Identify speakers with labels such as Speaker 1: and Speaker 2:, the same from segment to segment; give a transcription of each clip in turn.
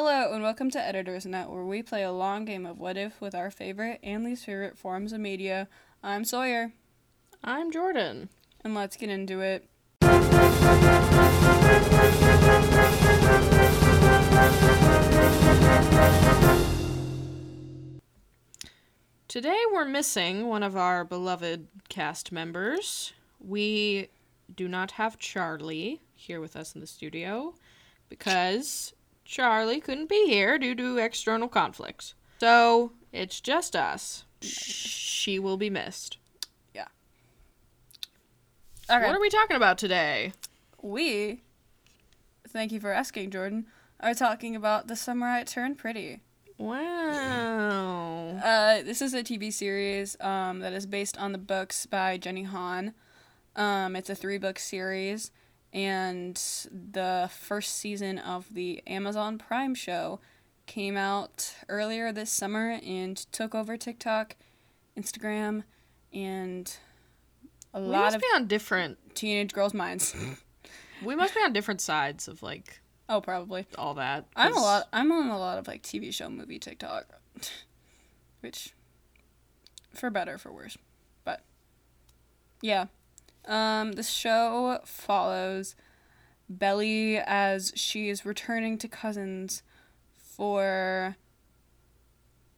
Speaker 1: Hello, and welcome to Editor's Net, where we play a long game of what if with our favorite and least favorite forms of media. I'm Sawyer,
Speaker 2: I'm Jordan.
Speaker 1: and let's get into it.
Speaker 2: Today we're missing one of our beloved cast members. We do not have Charlie here with us in the studio because Charlie couldn't be here due to external conflicts. So it's just us. She will be missed. Yeah.
Speaker 1: Okay.
Speaker 2: What are we talking about today?
Speaker 1: we, thank you for asking, Jordan, are talking about The Summer I Turned Pretty.
Speaker 2: Wow.
Speaker 1: Uh, this is a TV series um, that is based on the books by Jenny Han. Um, it's a three book series, and the first season of the Amazon Prime show came out earlier this summer and took over TikTok, Instagram, and a
Speaker 2: We
Speaker 1: lot
Speaker 2: must
Speaker 1: of
Speaker 2: be on different.
Speaker 1: teenage girls' minds.
Speaker 2: We must be on different sides of like
Speaker 1: oh, probably.
Speaker 2: all that.
Speaker 1: I'm a lot. I'm on a lot of like TV show, movie TikTok, which, for better for worse, but yeah, um, the show follows Belly as she is returning to Cousins for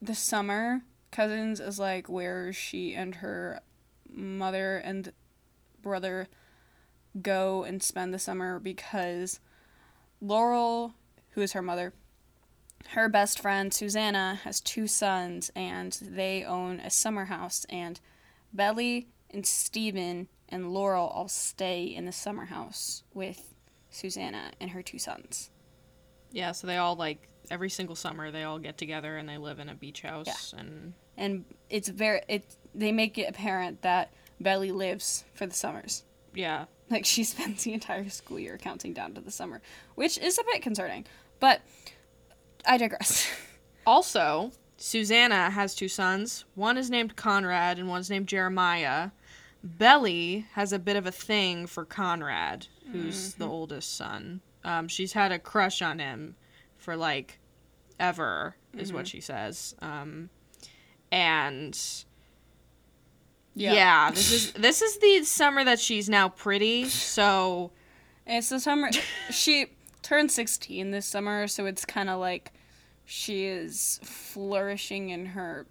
Speaker 1: the summer. Cousins is like where she and her mother and brother go and spend the summer because Laurel, who is her mother, her best friend Susanna has two sons and they own a summer house and Belly and Steven and Laurel all stay in the summer house with Susanna and her two sons.
Speaker 2: Yeah, so they all like every single summer they all get together and they live in a beach house and
Speaker 1: And it's very it they make it apparent that Belly lives for the summers.
Speaker 2: yeah.
Speaker 1: Like she spends the entire school year counting down to the summer, which is a bit concerning. But I digress.
Speaker 2: Also, Susanna has two sons. One is named Conrad and one's named Jeremiah. Belly has a bit of a thing for Conrad, who's the oldest son. Um, she's had a crush on him for like ever, is what she says. Um, and yeah. this is this is the summer that she's now pretty. So
Speaker 1: It's the summer. she turned 16 this summer, so it's kind of like she is flourishing in her.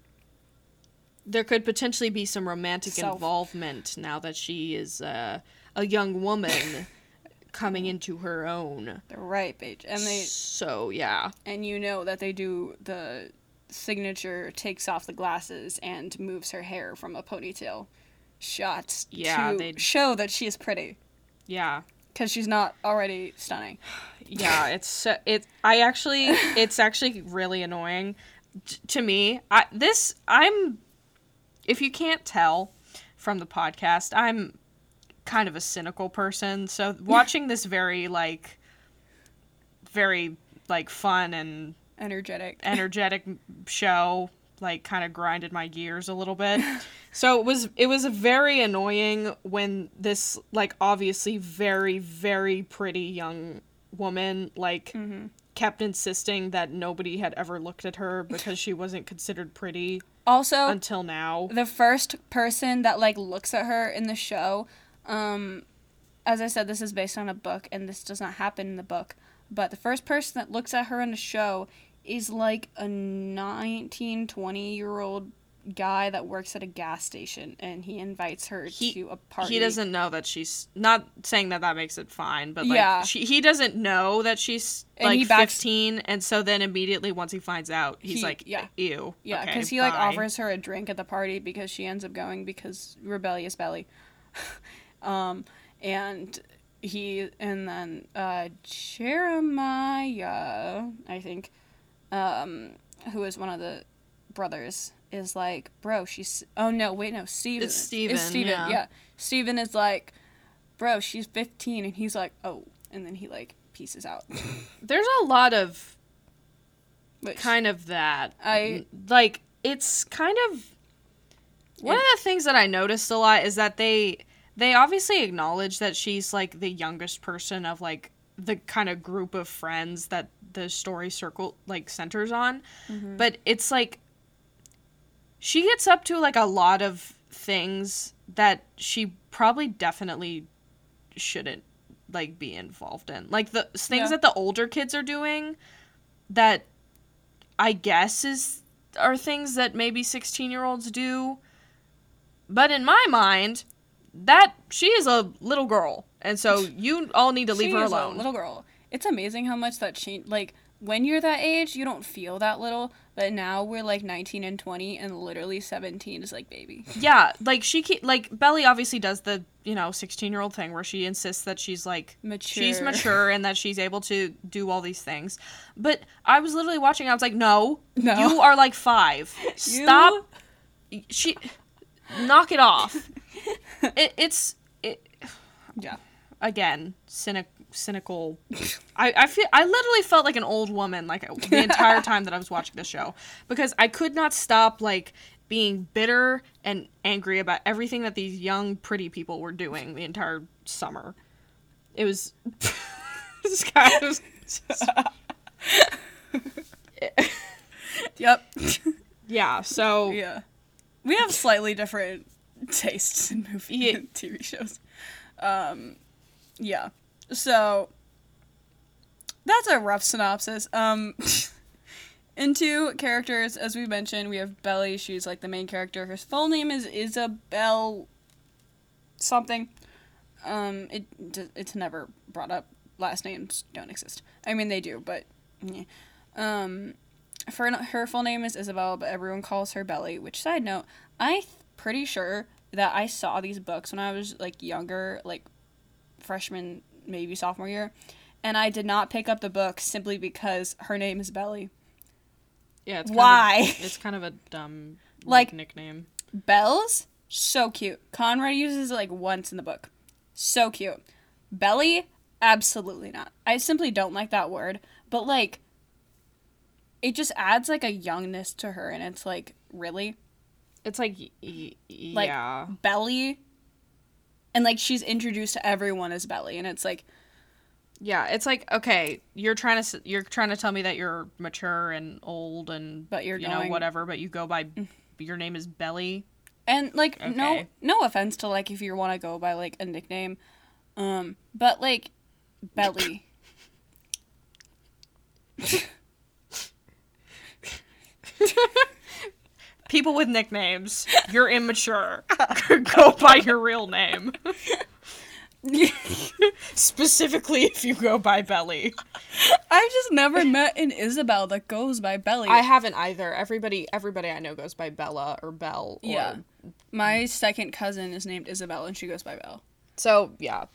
Speaker 2: There could potentially be some romantic
Speaker 1: Self.
Speaker 2: involvement now that she is uh, a young woman coming into her own.
Speaker 1: The ripe age, and they
Speaker 2: so yeah,
Speaker 1: and you know that they do the signature takes off the glasses and moves her hair from a ponytail shots
Speaker 2: Yeah,
Speaker 1: to
Speaker 2: they-
Speaker 1: show that she is pretty
Speaker 2: yeah,
Speaker 1: because she's not already stunning.
Speaker 2: yeah. It's so- it. I actually, it's actually really annoying t- to me. I this I'm. If you can't tell from the podcast, I'm kind of a cynical person. So watching this very like, very like fun and
Speaker 1: Energetic.
Speaker 2: energetic show like kind of grinded my gears a little bit. So it was it was very annoying when this like obviously very very pretty young woman like mm-hmm. Kept insisting that nobody had ever looked at her because she wasn't considered pretty
Speaker 1: Also,
Speaker 2: until now.
Speaker 1: the first person that like looks at her in the show um as i said this is based on a book and this does not happen in the book but the first person that looks at her in the show is like a 19 20 year old guy that works at a gas station and he invites her
Speaker 2: He-
Speaker 1: to a party
Speaker 2: He doesn't know that she's not saying that that makes it fine, but like
Speaker 1: Yeah.
Speaker 2: she, he doesn't know that she's
Speaker 1: And
Speaker 2: like
Speaker 1: backs-
Speaker 2: 15 and so then immediately once he finds out, he's
Speaker 1: He-
Speaker 2: like
Speaker 1: yeah.
Speaker 2: ew.
Speaker 1: yeah
Speaker 2: okay,
Speaker 1: because he like offers her a drink at the party because she ends up going because rebellious belly um and he and then uh jeremiah i think um who is one of the brothers is like bro she's oh no wait no steven
Speaker 2: It's Steven,
Speaker 1: steven
Speaker 2: yeah.
Speaker 1: yeah steven is like bro she's 15 and he's like oh and then he like pieces out
Speaker 2: There's a lot of
Speaker 1: Which,
Speaker 2: kind of that.
Speaker 1: I-
Speaker 2: like it's kind of one of the things that I noticed a lot is that they they obviously acknowledge that she's like the youngest person of like the kind of group of friends that the story circle like centers on.
Speaker 1: Mm-hmm.
Speaker 2: But it's like she gets up to like a lot of things that she probably definitely shouldn't like be involved in. Like the things
Speaker 1: Yeah.
Speaker 2: that the older kids are doing that I guess is are things that maybe 16-year-olds do. But in my mind, that she is a little girl. And so you all need to leave
Speaker 1: She
Speaker 2: her
Speaker 1: is a
Speaker 2: alone.
Speaker 1: little girl. It's amazing how much that changed. Like when you're that age, you don't feel that little, but now we're like 19 and 20, and literally 17 is like baby.
Speaker 2: Yeah, like she ke- like Belly obviously does the, you know, 16-year-old thing where she insists that she's like
Speaker 1: Mature.
Speaker 2: she's mature and that she's able to do all these things. But I was literally watching I was like, "No.
Speaker 1: No.
Speaker 2: You are like 5. Stop. She knock it off." it, it's it,
Speaker 1: Yeah.
Speaker 2: again, cynic, cynical. I, I feel I literally felt like an old woman like the entire time that I was watching the show because I could not stop like being bitter and angry about everything that these young pretty people were doing the entire summer. It was this guy was
Speaker 1: Yep.
Speaker 2: yeah, so
Speaker 1: yeah. We have slightly different tastes in movie
Speaker 2: Yeah.
Speaker 1: and TV shows. Um, yeah. So that's a rough synopsis. Um, into characters, as we mentioned, we have Belly. She's like the main character. Her full name is Isabel something. Um, it it's never brought up. Last names don't exist. I mean, they do, but yeah. um, for her full name is Isabel, but everyone calls her Belly. Which side note, I th- pretty sure that I saw these books when I was like younger, like freshman, maybe sophomore year, and I did not pick up the book simply because her name is Belly.
Speaker 2: yeah, it's
Speaker 1: Why?
Speaker 2: Kind of, it's kind of a dumb
Speaker 1: Like-
Speaker 2: like nickname.
Speaker 1: Bells, so cute. Conrad uses it like once in the book. So cute. Belly, absolutely not. I simply don't like that word, but like it just adds like a youngness to her and it's like, really?
Speaker 2: It's like y- y-
Speaker 1: Like
Speaker 2: yeah.
Speaker 1: Belly and like she's introduced to everyone as Belly and it's like
Speaker 2: Yeah, it's like okay, you're trying to you're trying to tell me that you're mature and old and
Speaker 1: But you're
Speaker 2: you know whatever, but you go by your name is Belly.
Speaker 1: and like no
Speaker 2: Okay.
Speaker 1: no offense to like if you want to go by like a nickname um but like Belly
Speaker 2: People with nicknames, you're immature. go by your real name. Specifically if you go by Belly.
Speaker 1: I've just never met an Isabel that goes by Belly.
Speaker 2: I haven't either. Everybody everybody I know goes by Bella or Belle or
Speaker 1: Yeah. My second cousin is named Isabel and she goes by Belle.
Speaker 2: So, yeah,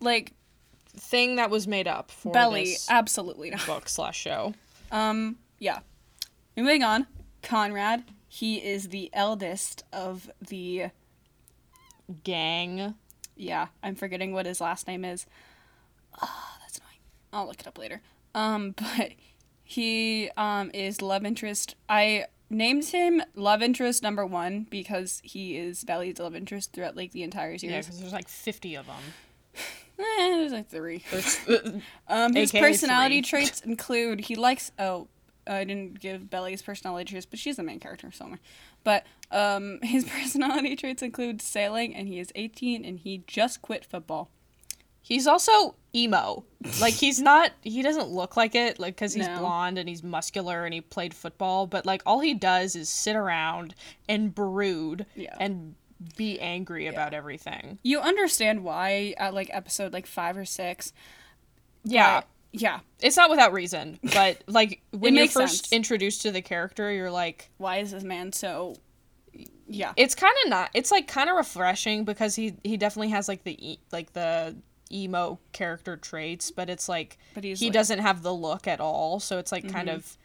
Speaker 1: Like
Speaker 2: thing that was made up for
Speaker 1: Belly,
Speaker 2: this
Speaker 1: absolutely not.
Speaker 2: book slash show.
Speaker 1: Um, yeah. Moving on, Conrad. He is the eldest of the
Speaker 2: Gang.
Speaker 1: yeah, I'm forgetting what his last name is. Ah, that's annoying. I'll look it up later. Um, but he um is love interest. I named him love interest number one because he is Belly's love interest throughout like the entire series.
Speaker 2: Yeah, because there's like 50 of them.
Speaker 1: Eh, there's like three. Um, his
Speaker 2: AKA
Speaker 1: personality
Speaker 2: three.
Speaker 1: traits include he likes. Oh, I didn't give Belly's personality traits, but she's the main character somewhere. But um, his personality traits include sailing, and he is 18, and he just quit football.
Speaker 2: he's also emo. Like he's not. He doesn't look like it. Like because he's
Speaker 1: No.
Speaker 2: blonde and he's muscular and he played football. But like all he does is sit around and brood
Speaker 1: Yeah.
Speaker 2: and be angry about everything.
Speaker 1: You understand why at like episode like five or six.
Speaker 2: Yeah.
Speaker 1: Yeah.
Speaker 2: It's not without reason, but like when you're first
Speaker 1: sense.
Speaker 2: introduced to the character, you're like,
Speaker 1: Why is this man so? Yeah.
Speaker 2: it's kind of not. It's like kind of refreshing because he he definitely has like the e- like the emo character traits, but it's like
Speaker 1: But
Speaker 2: he
Speaker 1: like- Mm-hmm.
Speaker 2: doesn't have the look at all. So it's like kind of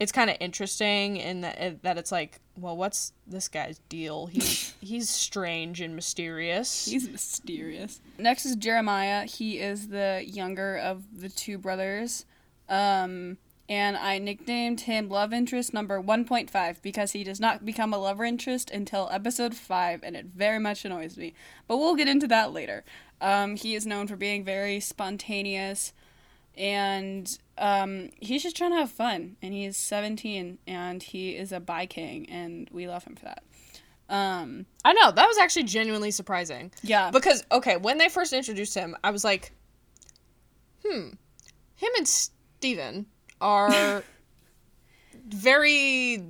Speaker 2: it's kind of interesting in that that it's like, well, what's this guy's deal? He's he's strange and mysterious.
Speaker 1: He's mysterious. Next is Jeremiah. He is the younger of the two brothers. Um, and I nicknamed him love interest number 1.5 because he does not become a love interest until episode 5, and it very much annoys me. But we'll get into that later. Um, he is known for being very spontaneous, and um, he's just trying to have fun. And he's 17, and he is a bi king, and we love him for that. Um,
Speaker 2: I know that was actually genuinely surprising
Speaker 1: yeah,
Speaker 2: because okay, when they first introduced him, I was like, hmm, him and Steven are very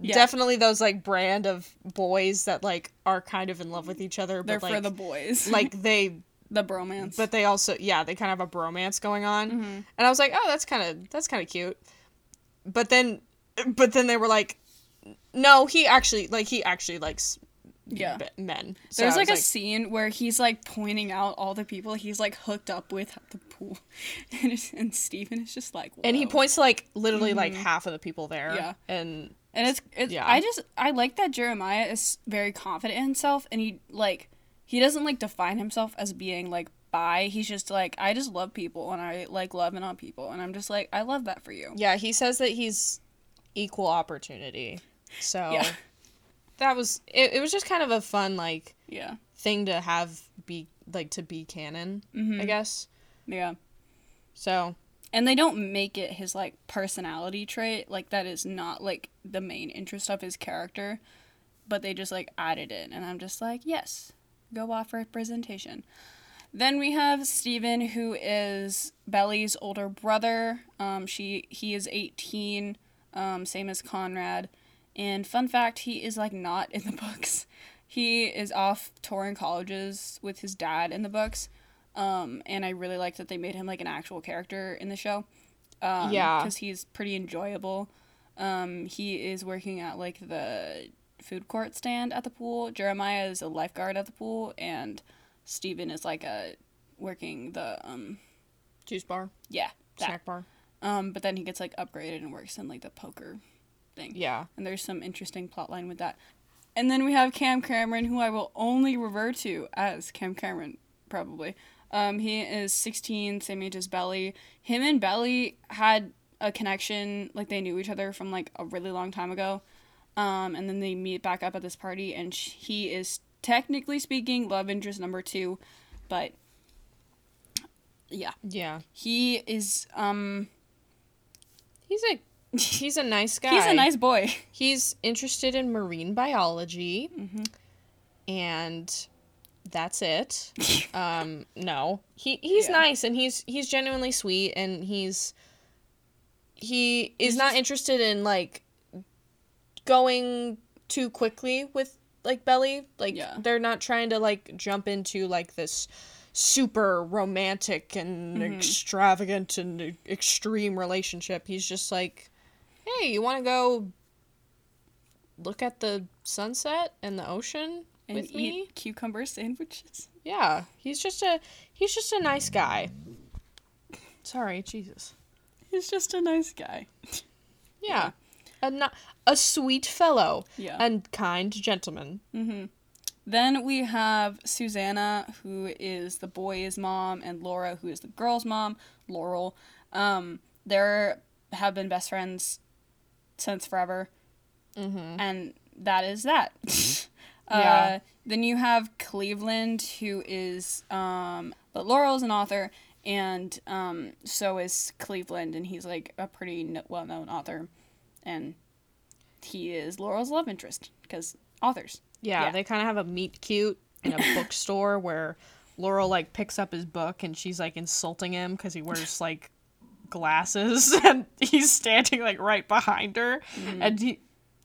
Speaker 1: Yeah.
Speaker 2: definitely those like brand of boys that like are kind of in love with each other,
Speaker 1: they're
Speaker 2: but
Speaker 1: for
Speaker 2: like
Speaker 1: the boys,
Speaker 2: like they
Speaker 1: the bromance.
Speaker 2: but they also yeah they kind of have a bromance going on
Speaker 1: Mhm.
Speaker 2: and i was like oh that's kind of that's kind of cute but then but then they were like no he actually like he actually likes
Speaker 1: yeah.
Speaker 2: men So
Speaker 1: There's
Speaker 2: I
Speaker 1: like a scene where he's like pointing out all the people he's like hooked up with at the pool, and, it's, and Steven is just like,
Speaker 2: and he points to like literally like half of the people there
Speaker 1: Mm-hmm. Yeah.
Speaker 2: and
Speaker 1: And it's it's
Speaker 2: Yeah.
Speaker 1: I just I like that Jeremiah is very confident in himself and he like he doesn't like define himself as being like bi. He's just like I just love people and I like loving on people and I'm just like I love that for you.
Speaker 2: yeah he says that he's equal opportunity so
Speaker 1: Yeah.
Speaker 2: that was it, it was just kind of a fun like
Speaker 1: Yeah.
Speaker 2: thing to have be like to be canon
Speaker 1: Mhm.
Speaker 2: i guess
Speaker 1: Yeah.
Speaker 2: so
Speaker 1: And they don't make it his like personality trait. Like that is not like the main interest of his character. But they just like added it and I'm just like, yes, go off representation. Then we have Steven who is Belly's older brother. Um she he is 18, um, same as Conrad. And fun fact, he is like not in the books. He is off touring colleges with his dad in the books. Um, and I really like that they made him like an actual character in the show. Um,
Speaker 2: Yeah.
Speaker 1: Because he's pretty enjoyable. Um, he is working at like the food court stand at the pool. Jeremiah is a lifeguard at the pool, and Steven is like a working the um
Speaker 2: juice bar
Speaker 1: yeah that.
Speaker 2: snack bar
Speaker 1: Um, but then he gets like upgraded and works in like the poker thing
Speaker 2: yeah
Speaker 1: and there's some interesting plot line with that. And then we have Cam Cameron, who I will only revert to as Cam Cameron, probably. Um, he is 16, same age as Belly. Him and Belly had a connection, like they knew each other from like a really long time ago. Um, and then they meet back up at this party, and sh- he is technically speaking love interest number two, but yeah,
Speaker 2: yeah
Speaker 1: he is. Um,
Speaker 2: He's a he's a nice guy.
Speaker 1: he's a nice boy.
Speaker 2: He's interested in marine biology,
Speaker 1: Mhm.
Speaker 2: and that's it. um, no, he he's
Speaker 1: Yeah.
Speaker 2: nice and he's he's genuinely sweet and he's he is
Speaker 1: He's
Speaker 2: not
Speaker 1: just-
Speaker 2: interested in like going too quickly with like Belly. Like
Speaker 1: Yeah.
Speaker 2: they're not trying to like jump into like this super romantic and
Speaker 1: Mhm.
Speaker 2: extravagant and extreme relationship. He's just like, "Hey, you want to go look at the sunset and the ocean
Speaker 1: and
Speaker 2: with
Speaker 1: eat
Speaker 2: me?"
Speaker 1: cucumber sandwiches.
Speaker 2: Yeah, he's just a he's just a nice guy. Sorry, Jesus.
Speaker 1: He's just a nice guy.
Speaker 2: Yeah. A no- a sweet fellow
Speaker 1: Yeah.
Speaker 2: and kind gentleman.
Speaker 1: mm-hmm. Then we have Susanna, who is the boy's mom, and Laura, who is the girl's mom, Laurel. Um, they have been best friends since forever,
Speaker 2: Mm-hmm.
Speaker 1: and that is that.
Speaker 2: Yeah.
Speaker 1: Uh, then you have Cleveland, who is, um, but Laurel is an author, and um, so is Cleveland, and he's like a pretty no- well-known author, and he is Laurel's love interest because authors.
Speaker 2: Yeah,
Speaker 1: Yeah.
Speaker 2: they kind of have a meet cute in a bookstore where Laurel like picks up his book and she's like insulting him because he wears like glasses and he's standing like right behind her mm-hmm. and he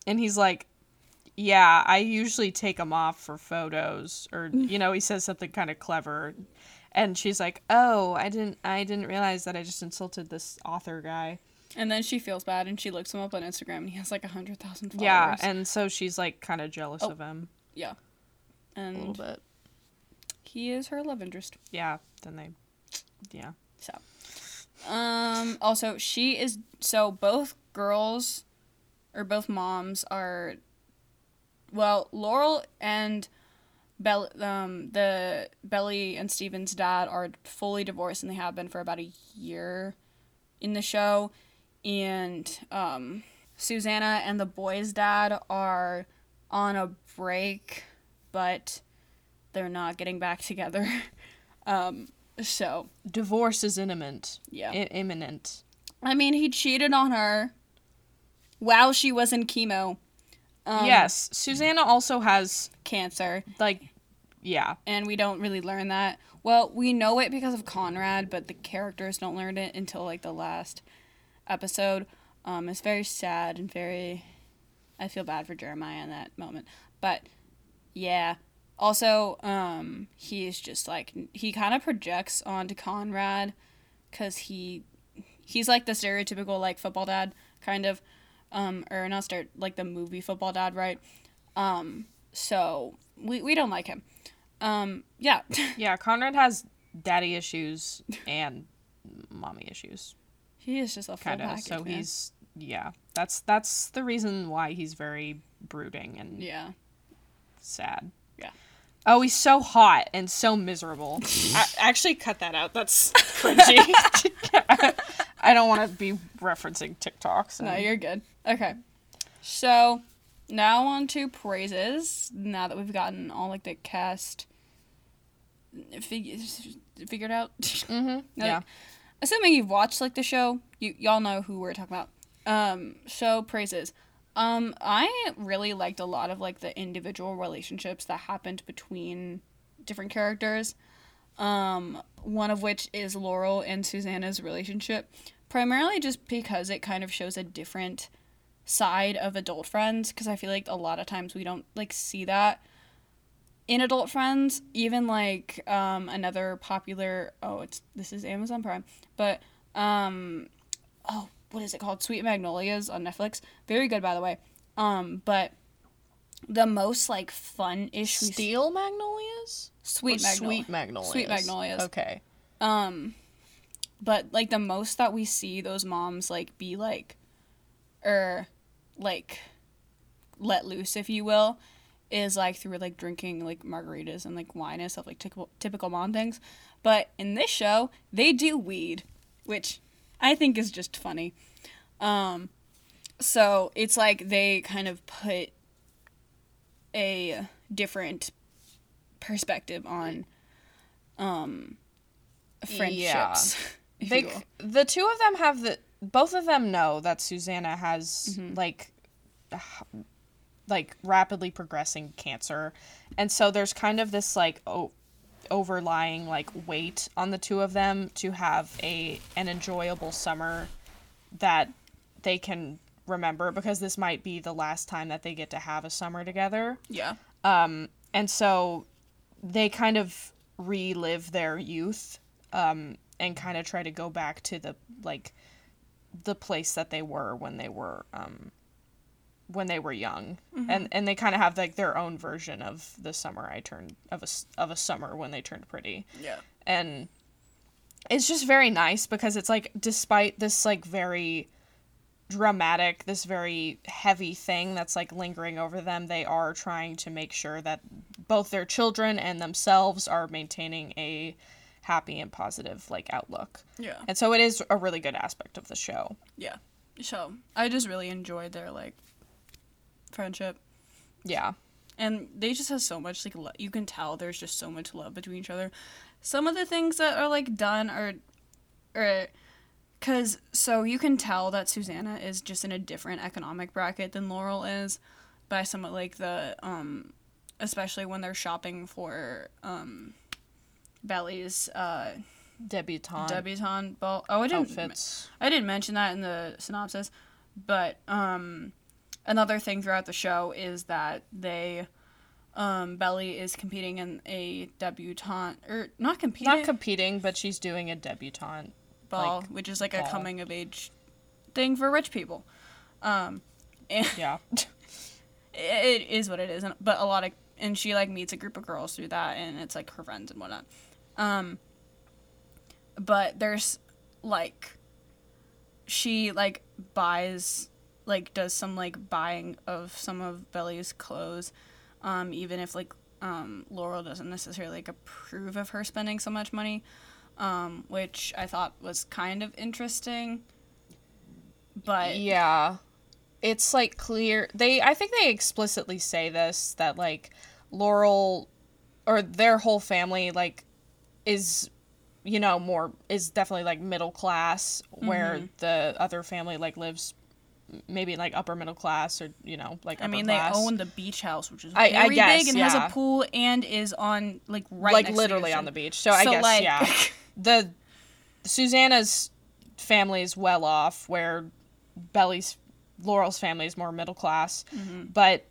Speaker 2: and he's like yeah i usually take them off for photos or you know he says something kind of clever and she's like oh i didn't i didn't realize that i just insulted this author guy
Speaker 1: And then she feels bad and she looks him up on Instagram and he has like a hundred thousand followers.
Speaker 2: yeah and so she's like kind of jealous
Speaker 1: Oh.
Speaker 2: of him
Speaker 1: yeah.
Speaker 2: and a little bit
Speaker 1: he is her love interest.
Speaker 2: yeah then they yeah
Speaker 1: So, um, also she is so both girls, or both moms are, well, Laurel and Bell, um, the Belly and Steven's dad are fully divorced and they have been for about a year in the show, and um, Susanna and the boy's dad are on a break, but they're not getting back together. um, So,
Speaker 2: Divorce is imminent.
Speaker 1: yeah.
Speaker 2: I- imminent.
Speaker 1: I mean, he cheated on her while she was in chemo. Um,
Speaker 2: yes, Susanna also has
Speaker 1: Cancer.
Speaker 2: like, yeah,
Speaker 1: and we don't really learn that. Well, we know it because of Conrad, but the characters don't learn it until like the last episode. Um, it's very sad and very. I feel bad for Jeremiah in that moment, but yeah. Also, um, he is just like he kind of projects onto Conrad, cause he, he's like the stereotypical like football dad kind of, um, or not start like the movie football dad, right? Um, so we we don't like him. Um, yeah.
Speaker 2: yeah. Conrad has daddy issues and mommy issues,
Speaker 1: he is just a full
Speaker 2: kind of.
Speaker 1: package.
Speaker 2: So
Speaker 1: man.
Speaker 2: he's yeah. That's that's the reason why he's very brooding and
Speaker 1: yeah.
Speaker 2: sad.
Speaker 1: Yeah.
Speaker 2: Oh, he's so hot and so miserable. I, actually, cut that out. That's cringy. I don't want to be referencing TikToks.
Speaker 1: No, you're good. Okay. So now on to praises. Now that we've gotten all like the cast fig- figured out.
Speaker 2: Mhm,
Speaker 1: No,
Speaker 2: Yeah.
Speaker 1: Assuming you've watched like the show, you y'all know who we're talking about. Um, show praises. Um, I really liked a lot of like the individual relationships that happened between different characters. Um, one of which is Laurel and Susanna's relationship, primarily just because it kind of shows a different side of adult friends. Because I feel like a lot of times we don't like see that in adult friends even like um another popular oh it's this is amazon prime but um oh what is it called sweet magnolias on netflix very good by the way um but the most like fun-ish we
Speaker 2: Steel magnolias.
Speaker 1: sweet
Speaker 2: Or
Speaker 1: magnolia
Speaker 2: Sweet magnolias.
Speaker 1: Sweet magnolias.
Speaker 2: Okay.
Speaker 1: um but like the most that we see those moms like be like or like let loose if you will is like through like drinking like margaritas and like wine and stuff like typical typical mom things. But in this show they do weed which i think is just funny. Um so it's like they kind of put a different perspective on um friendships if
Speaker 2: They the two of them have the both of them know that Susanna has
Speaker 1: Mm-hmm.
Speaker 2: like like rapidly progressing cancer. And so there's kind of this like o- overlying like weight on the two of them to have a an enjoyable summer that they can remember because this might be the last time that they get to have a summer together.
Speaker 1: yeah
Speaker 2: Um, and so they kind of relive their youth um, and kind of try to go back to the like the place that they were when they were um, when they were young. Mm-hmm. And and they kind of have like their own version of the summer I turned of a of a summer when they turned pretty.
Speaker 1: Yeah.
Speaker 2: And it's just very nice because it's like despite this like very dramatic this very heavy thing that's like lingering over them they are trying to make sure that both their children and themselves are maintaining a happy and positive like outlook.
Speaker 1: Yeah.
Speaker 2: And so it is a really good aspect of the show.
Speaker 1: Yeah. So i just really enjoyed their like friendship.
Speaker 2: Yeah.
Speaker 1: And they just have so much like lo- you can tell there's just so much love between each other. Some of the things that are like done are or because so you can tell that susanna is just in a different economic bracket than laurel is by some of like the um especially when they're shopping for um belly's uh
Speaker 2: debutante.
Speaker 1: debutante ball. Oh i didn't
Speaker 2: outfits.
Speaker 1: I didn't mention that in the synopsis, but um, another thing throughout the show is that they, um, Belly is competing in a debutante or not competing
Speaker 2: not competing but she's doing a debutante
Speaker 1: ball,
Speaker 2: like,
Speaker 1: which is like a coming of age thing for rich people. Um, and
Speaker 2: yeah
Speaker 1: it is what it is, but a lot of and she like meets a group of girls through that, and it's like her friends and whatnot. Um, but there's like she like buys like does some like buying of some of Belly's clothes, um, even if like um Laurel doesn't necessarily like approve of her spending so much money, um, which I thought was kind of interesting. But
Speaker 2: Yeah. It's like clear they I think they explicitly say this that like Laurel or their whole family like is you know, more is definitely like middle class, where
Speaker 1: Mm-hmm.
Speaker 2: the other family like lives maybe like upper middle class or you know like
Speaker 1: I mean,
Speaker 2: class.
Speaker 1: they own the beach house, which is
Speaker 2: I- I
Speaker 1: very
Speaker 2: guess,
Speaker 1: big and has a pool and is on like right
Speaker 2: like literally on the beach. So, I guess
Speaker 1: like-
Speaker 2: yeah, the Susanna's family is well off, where Belly's Laurel's family is more middle class,
Speaker 1: Mm-hmm.
Speaker 2: but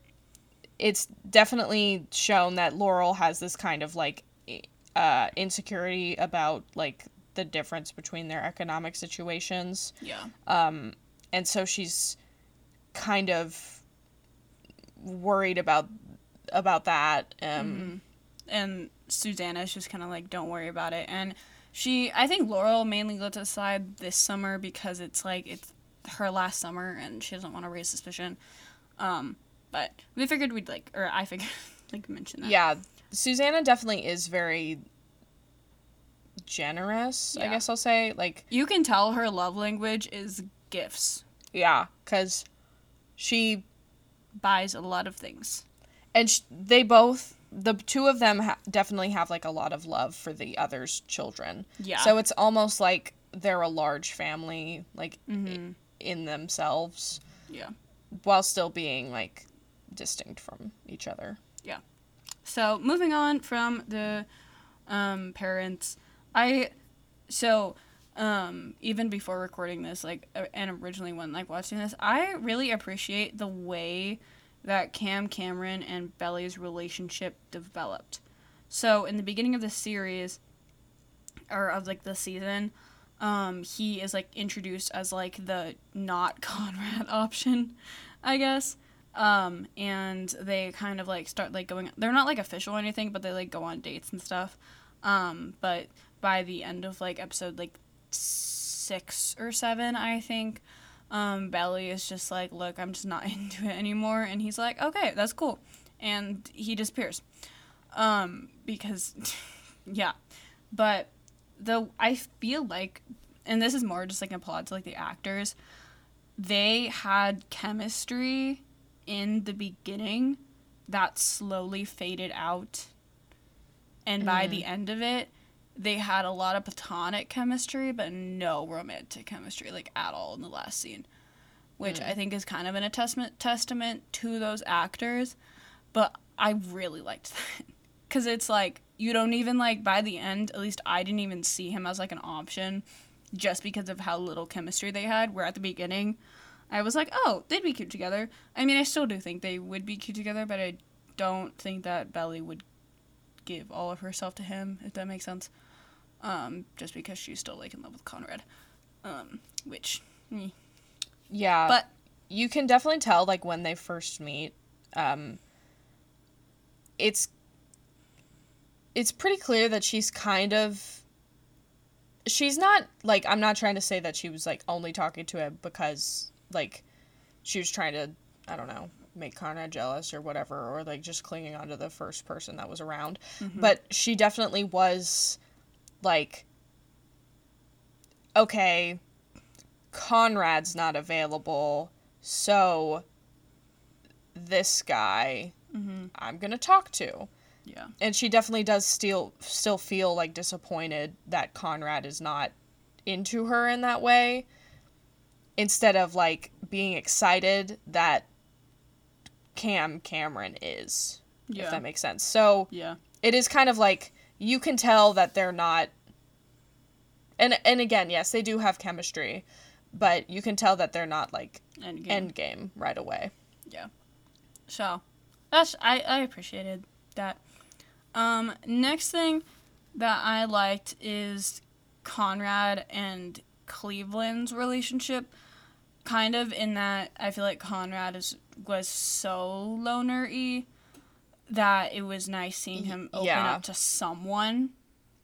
Speaker 2: it's definitely shown that Laurel has this kind of like uh, insecurity about like the difference between their economic situations,
Speaker 1: Yeah.
Speaker 2: And so she's kind of worried about about that. Um,
Speaker 1: and Susanna's just kind of like, don't worry about it. And she, I think Laurel mainly let aside this summer because it's like it's her last summer and she doesn't want to raise suspicion. Um, but we figured we'd like, or I figured like mention that.
Speaker 2: yeah susanna definitely is very generous i guess i'll say like
Speaker 1: You can tell her love language is gifts.
Speaker 2: yeah because she
Speaker 1: Buys a lot of things.
Speaker 2: and sh- they both the two of them ha- definitely have like a lot of love for the other's children
Speaker 1: Yeah.
Speaker 2: so it's almost like they're a large family like i-
Speaker 1: Mhm.
Speaker 2: in themselves
Speaker 1: Yeah.
Speaker 2: while still being like distinct from each other Yeah.
Speaker 1: So moving on from the um, parents, I so um, even before recording this, like uh, and originally when like watching this, I really appreciate the way that Cam Cameron and Belly's relationship developed. So in the beginning of the series, or of like the season, um, he is like introduced as like the not Conrad option, I guess um and they kind of like start like going they're not like official or anything but they like go on dates and stuff um but by the end of like episode like six or seven i think. Um belly is just like look i'm just not into it anymore. And he's like okay that's cool. And he disappears. Um because yeah. But the i feel like and this is more just like an applaud to like the actors they had chemistry in the beginning that slowly faded out. And by the end of it, they had a lot of platonic chemistry, but no romantic chemistry, like at all in the last scene. Which hmm. I think is kind of an testament testament to those actors. But I really liked that. Cause it's like you don't even like by the end, at least I didn't even see him as like an option just because of how little chemistry they had. Where at the beginning I was like, oh, they'd be cute together. I mean, I still do think they would be cute together, but I don't think that Belly would give all of herself to him, if that makes sense. Um, just because she's still like in love with Conrad. Um, which, eh.
Speaker 2: yeah
Speaker 1: but
Speaker 2: you can definitely tell like when they first meet um it's it's pretty clear that she's kind of she's not like i'm not trying to say that she was like only talking to him because like she was trying to i don't know make Conrad jealous or whatever or like just clinging on to the first person that was around but she definitely was like okay Conrad's not available, so this guy mm-hmm. I'm gonna talk to.
Speaker 1: yeah,
Speaker 2: And she definitely does still still feel like disappointed that Conrad is not into her in that way. Instead of like being excited that Cam Cameron is.
Speaker 1: Yeah.
Speaker 2: If that makes sense. So
Speaker 1: yeah,
Speaker 2: it is kind of like you can tell that they're not and and again yes they do have chemistry but you can tell that they're not like
Speaker 1: and again,
Speaker 2: end game right away Yeah.
Speaker 1: So, that's I I appreciated that. Um, next thing that I liked is Conrad and Cleveland's relationship. Kind of in that I feel like Conrad is was so loner-y that it was nice seeing him open
Speaker 2: yeah.
Speaker 1: up to someone.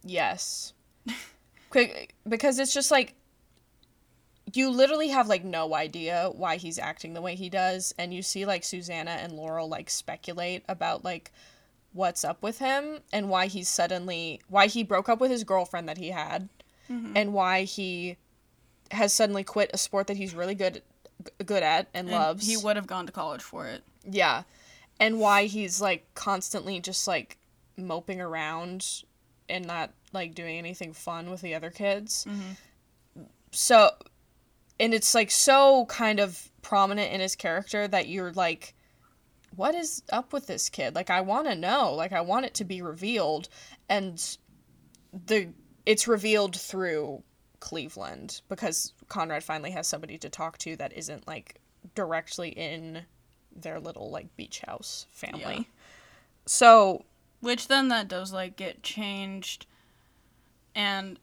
Speaker 2: yes quick because it's just like you literally have like no idea why he's acting the way he does and you see like Susanna and Laurel like speculate about like what's up with him and why he's suddenly why he broke up with his girlfriend that he had mm-hmm. and why he has suddenly quit a sport that he's really good good at and,
Speaker 1: And
Speaker 2: loves.
Speaker 1: he would have gone to college for it.
Speaker 2: Yeah. And why he's like constantly just like moping around and not like doing anything fun with the other kids.
Speaker 1: Mhm.
Speaker 2: So and it's like so kind of prominent in his character that you're like what is up with this kid? Like I want to know. Like I want it to be revealed and the it's revealed through Cleveland because Conrad finally has somebody to talk to that isn't like directly in their little like beach house family.
Speaker 1: Yeah.
Speaker 2: So
Speaker 1: Which then that does like get changed, and,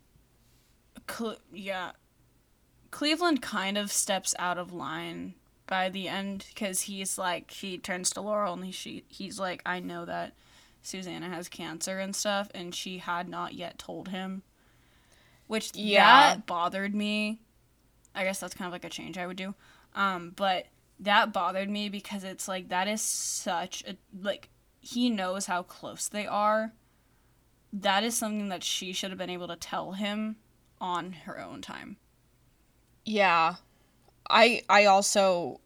Speaker 1: Cle- yeah, Cleveland kind of steps out of line by the end because he's like he turns to Laurel and he she he's like I know that Susanna has cancer and stuff and she had not yet told him, which
Speaker 2: Yeah.
Speaker 1: that bothered me. I guess that's kind of like a change I would do, um, but that bothered me because it's like that is such a like he knows how close they are. That is something that she should have been able to tell him on her own time.
Speaker 2: Yeah. I I also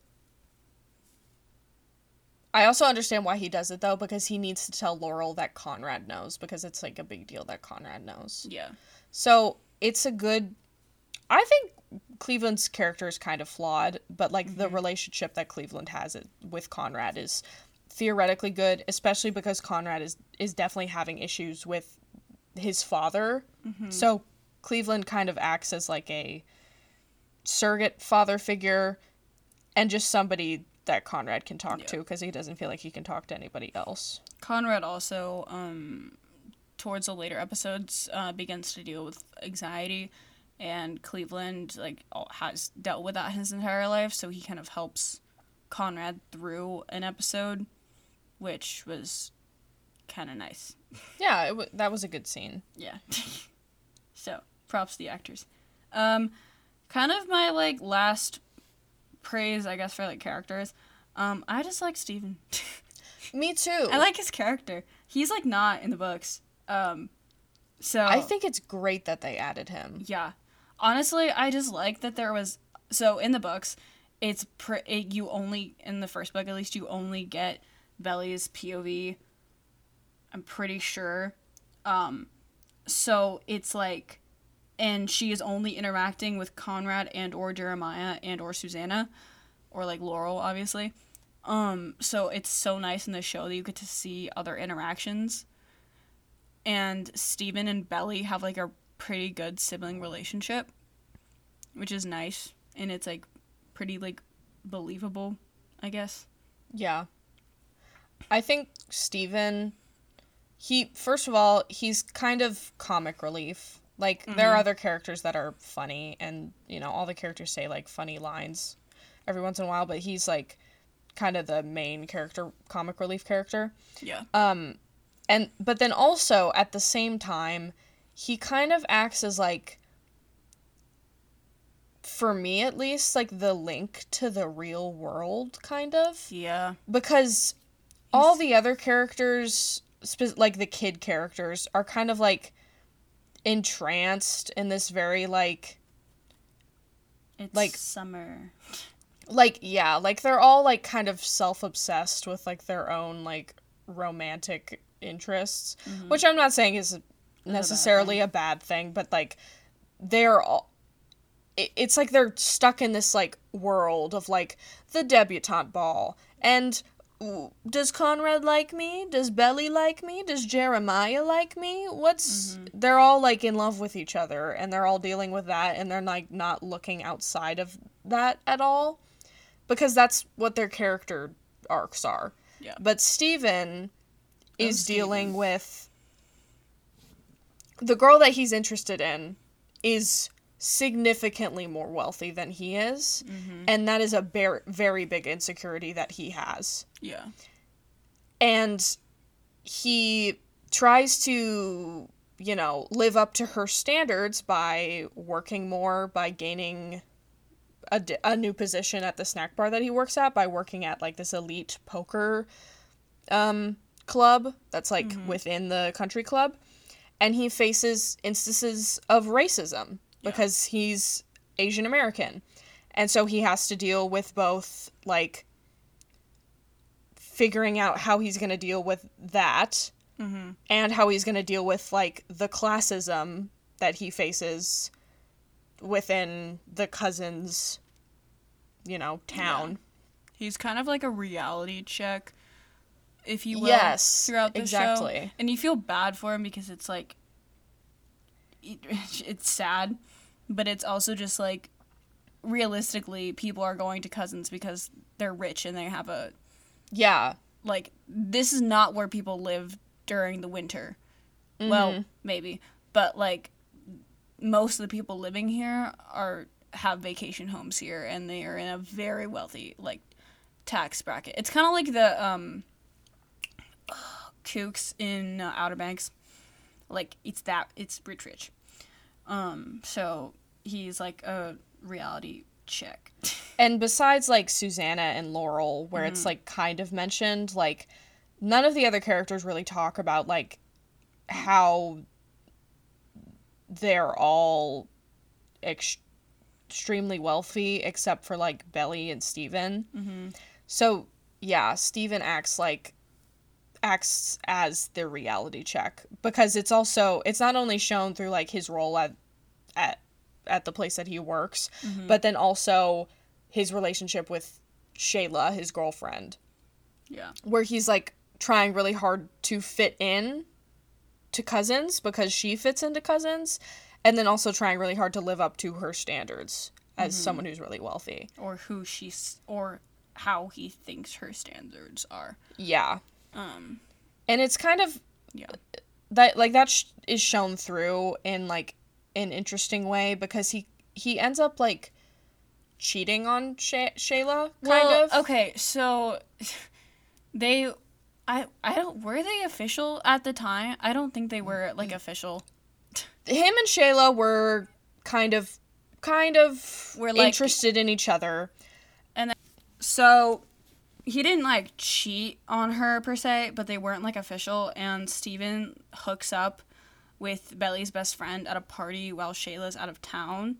Speaker 2: I also understand why he does it though because he needs to tell Laurel that Conrad knows because it's like a big deal that Conrad knows.
Speaker 1: Yeah.
Speaker 2: So, it's a good I think Cleveland's character is kind of flawed, but like the relationship that Cleveland has it- with Conrad is theoretically good, especially because Conrad is is definitely having issues with his father. So Cleveland kind of acts as like a surrogate father figure and just somebody that Conrad can talk
Speaker 1: Yeah.
Speaker 2: to because he doesn't feel like he can talk to anybody else.
Speaker 1: Conrad also, um, towards the later episodes, uh, begins to deal with anxiety, and Cleveland like has dealt with that his entire life, so he kind of helps Conrad through an episode, which was kind of nice.
Speaker 2: Yeah, it w- that was a good scene.
Speaker 1: Yeah. so props to the actors. Um, kind of my like last praise, I guess, for like characters. Um, I just like Steven.
Speaker 2: Me too.
Speaker 1: I like his character. He's like not in the books. Um, so
Speaker 2: I think it's great that they added him.
Speaker 1: yeah. Honestly, I just like that there was so in the books, it's pre- it, you only in the first book at least you only get Belly's POV. I'm pretty sure. Um, so it's like, and she is only interacting with Conrad and or Jeremiah and or Susanna, or like Laurel, obviously. Um, so it's so nice in the show that you get to see other interactions. And Steven and Belly have like a pretty good sibling relationship, which is nice, and it's like pretty like believable, I guess.
Speaker 2: Yeah. I think Steven he first of all, he's kind of comic relief. Like there are other characters that are funny and, you know, all the characters say like funny lines every once in a while, but he's like kind of the main character comic relief character.
Speaker 1: Yeah.
Speaker 2: Um and but then also at the same time, he kind of acts as like for me at least, like the link to the real world kind of
Speaker 1: yeah.
Speaker 2: because all the other characters spe- like the kid characters are kind of like entranced in this very like
Speaker 1: It's
Speaker 2: Like-
Speaker 1: summer.
Speaker 2: like yeah like they're all like kind of self-obsessed with like their own like romantic interests mm-hmm. which i'm not saying is necessarily a bad thing but like they're all it- it's like they're stuck in this like world of like the debutante ball. And ooh, does conrad like me? Does belly like me? Does jeremiah like me? What's they're all like in love with each other and they're all dealing with that and they're like not looking outside of that at all because that's what their character arcs are.
Speaker 1: Yeah.
Speaker 2: but steven is
Speaker 1: Steven.
Speaker 2: dealing with the girl that he's interested in is significantly more wealthy than he is and that is a ber- very big insecurity that he has.
Speaker 1: Yeah.
Speaker 2: and he tries to you know live up to her standards by working more by gaining a, d- a new position at the snack bar that he works at by working at like this elite poker um club that's like within the country club and he faces instances of racism because he's Asian American. And so he has to deal with both like figuring out how he's going to deal with that mm-hmm. and how he's going to deal with like the classism that he faces within the cousins you know town.
Speaker 1: He's kind of like a reality check, if you will.
Speaker 2: Yes,
Speaker 1: throughout the show, and you feel bad for him because it's like, it's sad, but it's also just like, realistically, people are going to cousins because they're rich and they have a
Speaker 2: yeah
Speaker 1: like. This is not where people live during the winter. Well,
Speaker 2: Mm-hmm.
Speaker 1: maybe, but like, most of the people living here are have vacation homes here and they are in a very wealthy like tax bracket. It's kind of like the um kooks in uh, Outer Banks. Like it's that it's rich rich. Um so he's like a reality check.
Speaker 2: and besides like Susannah and Laurel where it's like kind of mentioned like none of the other characters really talk about like how they're all ex- extremely wealthy except for like Belly and Steven.
Speaker 1: mm-hmm.
Speaker 2: So yeah, Steven acts like acts as their reality check because it's also it's not only shown through like his role at at at the place that he works, mm-hmm. but then also his relationship with Shayla, his girlfriend,
Speaker 1: Yeah.
Speaker 2: where he's like trying really hard to fit in to cousins because she fits into cousins and then also trying really hard to live up to her standards as mm-hmm. someone who's really wealthy.
Speaker 1: Or who she's or how he thinks her standards are.
Speaker 2: Yeah.
Speaker 1: Um
Speaker 2: And it's kind of
Speaker 1: yeah.
Speaker 2: that like that sh- is shown through in like an interesting way because he he ends up like cheating on Shay- Shayla kind
Speaker 1: well,
Speaker 2: of.
Speaker 1: Okay, so they I I don't were they official at the time? I don't think they were like official.
Speaker 2: Him and Shayla were kind of kind of
Speaker 1: Were, like-
Speaker 2: interested in each other.
Speaker 1: And so he didn't like cheat on her per se, but they weren't like official. And Steven hooks up with Belly's best friend at a party while Shayla's out of town.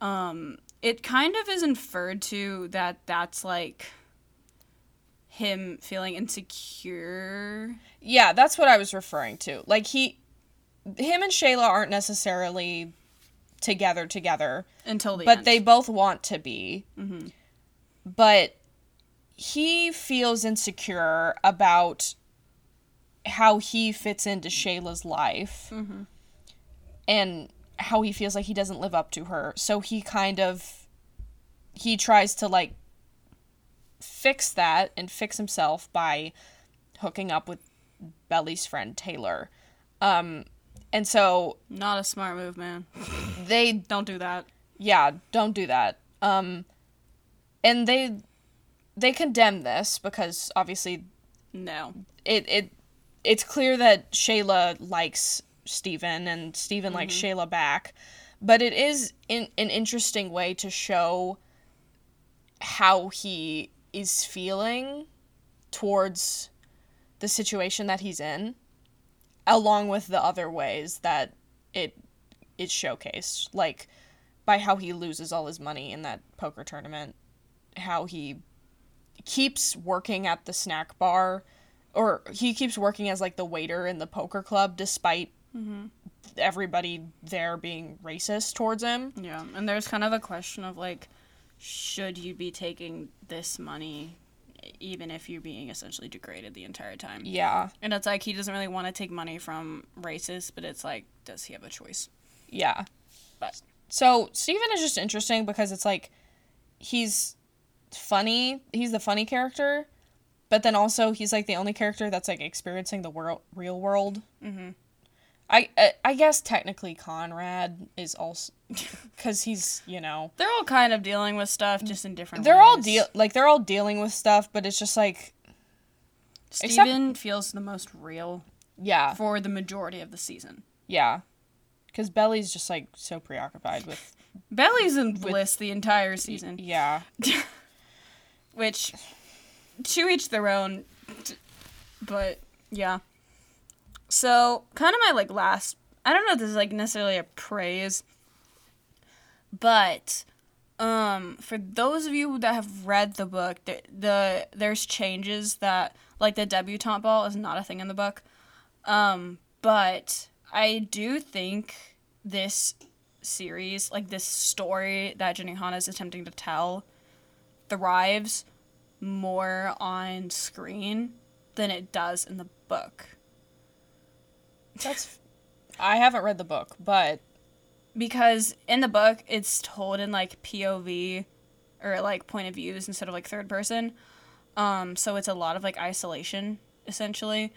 Speaker 1: Um, it kind of is inferred to that that's like him feeling insecure.
Speaker 2: Yeah, that's what I was referring to. Like he him and Shayla aren't necessarily together together.
Speaker 1: Until the end.
Speaker 2: but
Speaker 1: end.
Speaker 2: they both want to be.
Speaker 1: Mhm.
Speaker 2: But he feels insecure about how he fits into Shayla's life
Speaker 1: Mhm.
Speaker 2: and how he feels like he doesn't live up to her. So he kind of he tries to like fix that and fix himself by hooking up with Belly's friend Taylor. Um and so
Speaker 1: not a smart move, man.
Speaker 2: they
Speaker 1: Don't do that.
Speaker 2: yeah, don't do that. Um and they they condemn this because obviously
Speaker 1: No.
Speaker 2: it it it's clear that Shayla likes Steven and Steven likes mm-hmm. Shayla back. But it is in an interesting way to show how he is feeling towards the situation that he's in along with the other ways that it it is showcased like by how he loses all his money in that poker tournament how he keeps working at the snack bar or he keeps working as like the waiter in the poker club despite mm-hmm. everybody there being racist towards him
Speaker 1: Yeah, and there's kind of a question of like, should you be taking this money, even if you're being essentially degraded the entire time?
Speaker 2: yeah
Speaker 1: And it's like he doesn't really want to take money from racists, but it's like, does he have a choice?
Speaker 2: yeah
Speaker 1: But
Speaker 2: so steven is just interesting because it's like he's funny he's the funny character but then also he's like the only character that's like experiencing the world real world
Speaker 1: Mhm.
Speaker 2: I, I i guess technically conrad is also because he's you know
Speaker 1: they're all kind of dealing with stuff, just in different.
Speaker 2: they're all deal like they're all dealing with stuff but it's just like except-
Speaker 1: Steven feels the most real
Speaker 2: yeah
Speaker 1: for the majority of the season.
Speaker 2: yeah because belly's just like so preoccupied with
Speaker 1: Belly's in bliss the entire season,
Speaker 2: yeah
Speaker 1: which to each their own. But yeah. So kind of my like last. I don't know if this is like necessarily a praise, but um for those of you that have read the book the, the there's changes that like the debutante ball is not a thing in the book Um, but I do think this series, like this story that Jenny Hanna is attempting to tell, thrives more on screen than it does in the book.
Speaker 2: That's. I haven't read the book, but
Speaker 1: Because in the book, it's told in like POV or like point of views instead of like third person. Um, so it's a lot of like isolation essentially.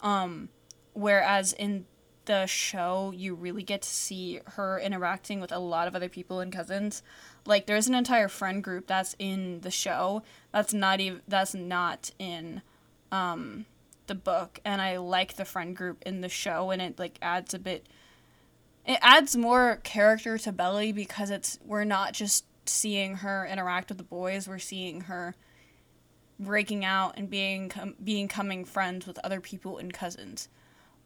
Speaker 1: Um, whereas in the show, you really get to see her interacting with a lot of other people and cousins. Like there's an entire friend group that's in the show that's not even that's not in um, the book, and I like the friend group in the show, and it like adds a bit. It adds more character to Belly because it's we're not just seeing her interact with the boys, we're seeing her breaking out and being com- being coming friends with other people and cousins.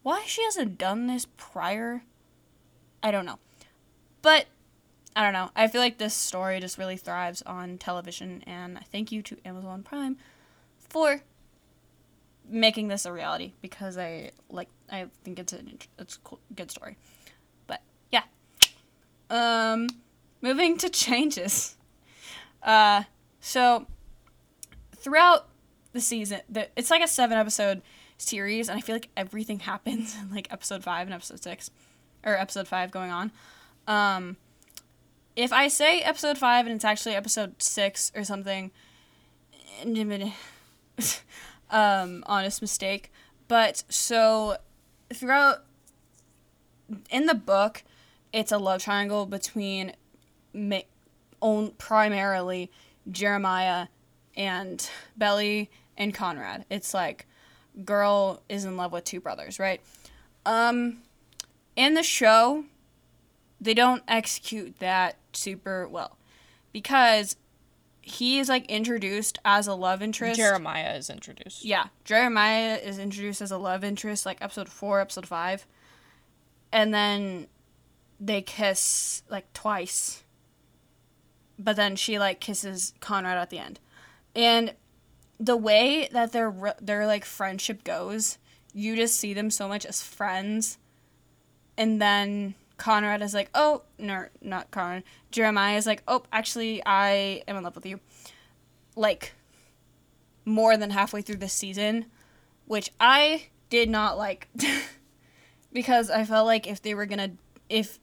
Speaker 1: Why she hasn't done this prior, I don't know. But I don't know. I feel like this story just really thrives on television, and thank you to Amazon Prime for making this a reality because I like. I think it's an it's a cool, good story. But yeah. Um, moving to changes. Uh, so throughout the season, the, it's like a seven episode series, and I feel like everything happens in like episode five and episode six, or episode five going on. Um, if I say episode five and it's actually episode six or something, um, honest mistake. But so throughout in the book, it's a love triangle between ma- own primarily Jeremiah and Belly and Conrad. It's like girl is in love with two brothers, right? Um in the show, they don't execute that super well because he is like introduced as a love interest.
Speaker 2: Jeremiah is introduced.
Speaker 1: Yeah, Jeremiah is introduced as a love interest, like episode four, episode five, and then they kiss like twice. But then she like kisses Conrad at the end, and the way that their their like friendship goes, you just see them so much as friends, and then Conrad is like, oh no, not Conrad. Jeremiah is like, oh, actually, I am in love with you. Like more than halfway through this season, which I did not like because I felt like if they were gonna if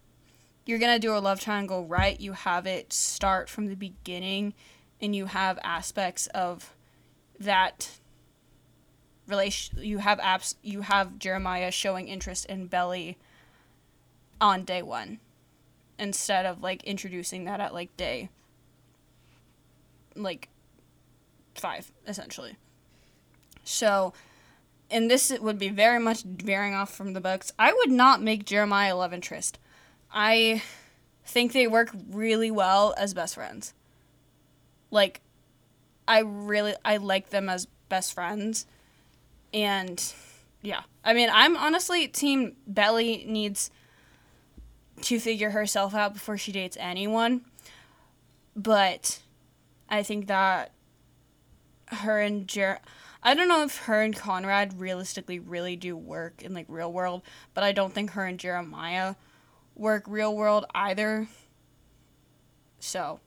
Speaker 1: you're gonna do a love triangle right, you have it start from the beginning and you have aspects of that relation you have apps you have Jeremiah showing interest in Belly on day one instead of like introducing that at like day like five essentially. So and this would be very much veering off from the books. I would not make jeremiah love interest i think they work really well as best friends. Like i really i like them as best friends. And yeah. I mean i'm honestly team belly needs to figure herself out before she dates anyone. But I think that her and Jer I don't know if her and Conrad realistically really do work in like real world, but I don't think her and Jeremiah work real world either. So,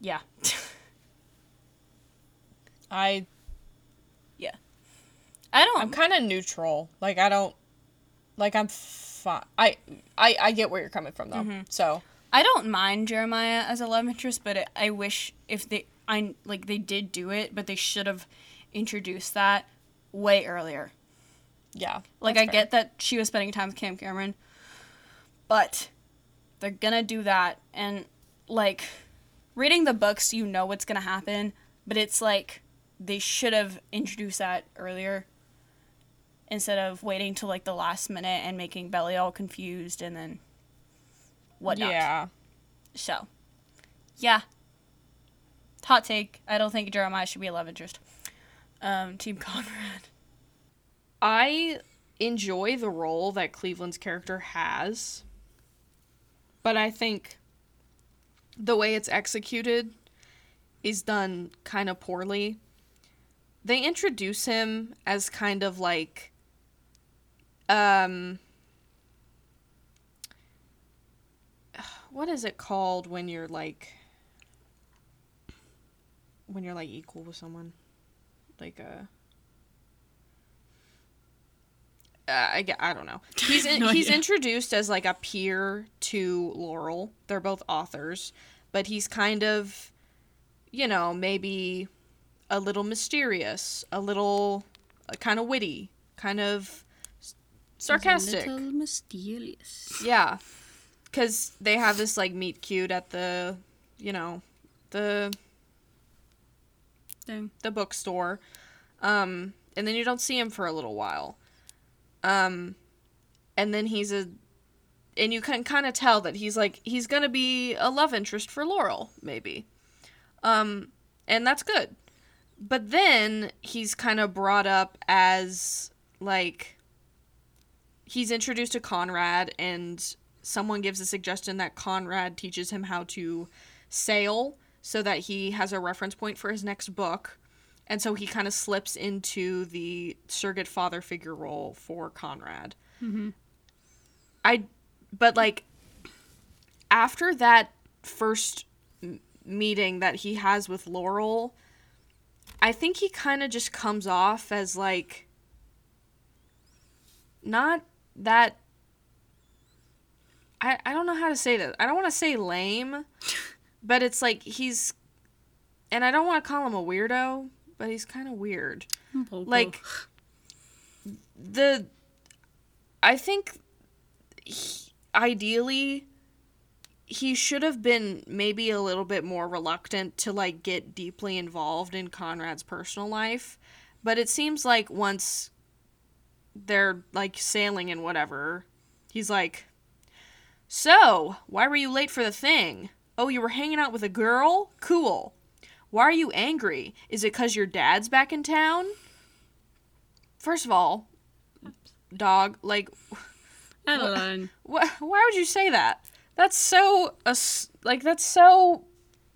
Speaker 1: yeah.
Speaker 2: I yeah.
Speaker 1: I don't
Speaker 2: I'm kind of neutral. Like I don't like I'm fine. I I I get where you're coming from though.
Speaker 1: Mm-hmm.
Speaker 2: So
Speaker 1: I don't mind Jeremiah as a love interest, but it, I wish if they I like they did do it, but they should have introduced that way earlier.
Speaker 2: yeah,
Speaker 1: Like I
Speaker 2: fair.
Speaker 1: get that she was spending time with Cam Cameron, but they're gonna do that and like reading the books you know what's gonna happen, but it's like they should have introduced that earlier instead of waiting till like the last minute and making Belly all confused and then whatnot.
Speaker 2: Yeah,
Speaker 1: So yeah. Hot take. I don't think Jeremiah should be a love interest. Um, Team Conrad.
Speaker 2: I enjoy the role that Cleveland's character has, but I think the way it's executed is done kind of poorly. They introduce him as kind of like um what is it called when you're like when you're like equal with someone like a uh, I, I don't know. He's in,
Speaker 1: No
Speaker 2: he's
Speaker 1: idea.
Speaker 2: introduced as like a peer to Laurel. They're both authors, but he's kind of, you know, maybe a little mysterious, a little uh, kind of witty, kind of sarcastic.
Speaker 1: A little mysterious.
Speaker 2: Yeah, because they have this like meet cute at the, you know, the
Speaker 1: Thing.
Speaker 2: the bookstore, um, and then you don't see him for a little while, um, and then he's a, and you can kind of tell that he's like he's gonna be a love interest for Laurel maybe, um, and that's good, but then he's kind of brought up as like he's introduced to Conrad and someone gives a suggestion that Conrad teaches him how to sail so that he has a reference point for his next book. And so he kind of slips into the surrogate father figure role for Conrad.
Speaker 1: Mhm.
Speaker 2: I, but like, after that first meeting that he has with Laurel, I think he kind of just comes off as like, not that I, I don't know how to say this. I don't want to say lame, but it's like he's and I don't want to call him a weirdo, but he's kind of weird. Like the I think he, ideally he should have been maybe a little bit more reluctant to like get deeply involved in Conrad's personal life, but it seems like once they're like sailing and whatever, he's like, "So, why were you late for the thing? Oh, you were hanging out with a girl? Cool. Why are you angry? Is it cuz your dad's back in town?" First of all, dog, like
Speaker 1: Adeline.
Speaker 2: wh- why would you say that? That's so ass- like that's so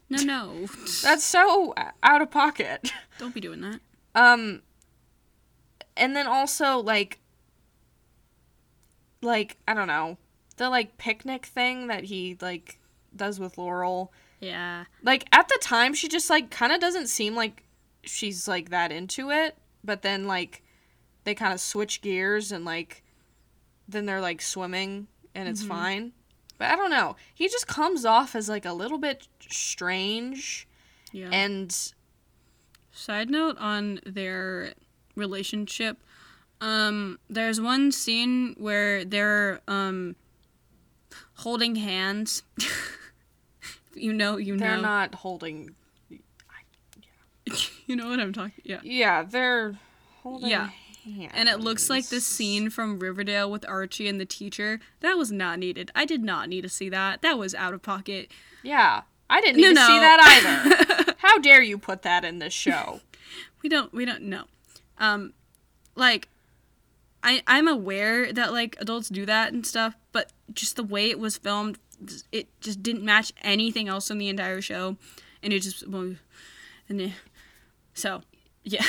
Speaker 1: No, no.
Speaker 2: that's so out of pocket.
Speaker 1: Don't be doing that.
Speaker 2: Um and then also like like I don't know, the like picnic thing that he like does with Laurel.
Speaker 1: Yeah.
Speaker 2: Like at the time she just like kind of doesn't seem like she's like that into it, but then like they kind of switch gears and like then they're like swimming and it's
Speaker 1: Mhm.
Speaker 2: fine. But I don't know. He just comes off as like a little bit strange
Speaker 1: Yeah.
Speaker 2: and
Speaker 1: Side note on their relationship. Um, there's one scene where they're um holding hands. you know, you know they're
Speaker 2: not holding
Speaker 1: you know what I'm talking. Yeah.
Speaker 2: Yeah, they're holding
Speaker 1: Yeah.
Speaker 2: hands.
Speaker 1: And it looks like the scene from Riverdale with Archie and the teacher. That was not needed. I did not need to see that. That was out of pocket.
Speaker 2: Yeah. I didn't need
Speaker 1: No,
Speaker 2: to see that either. How dare you put that in this show?
Speaker 1: we don't we don't know um like i i'm aware that like adults do that and stuff but just the way it was filmed it just didn't match anything else in the entire show and it just well, and then, so yeah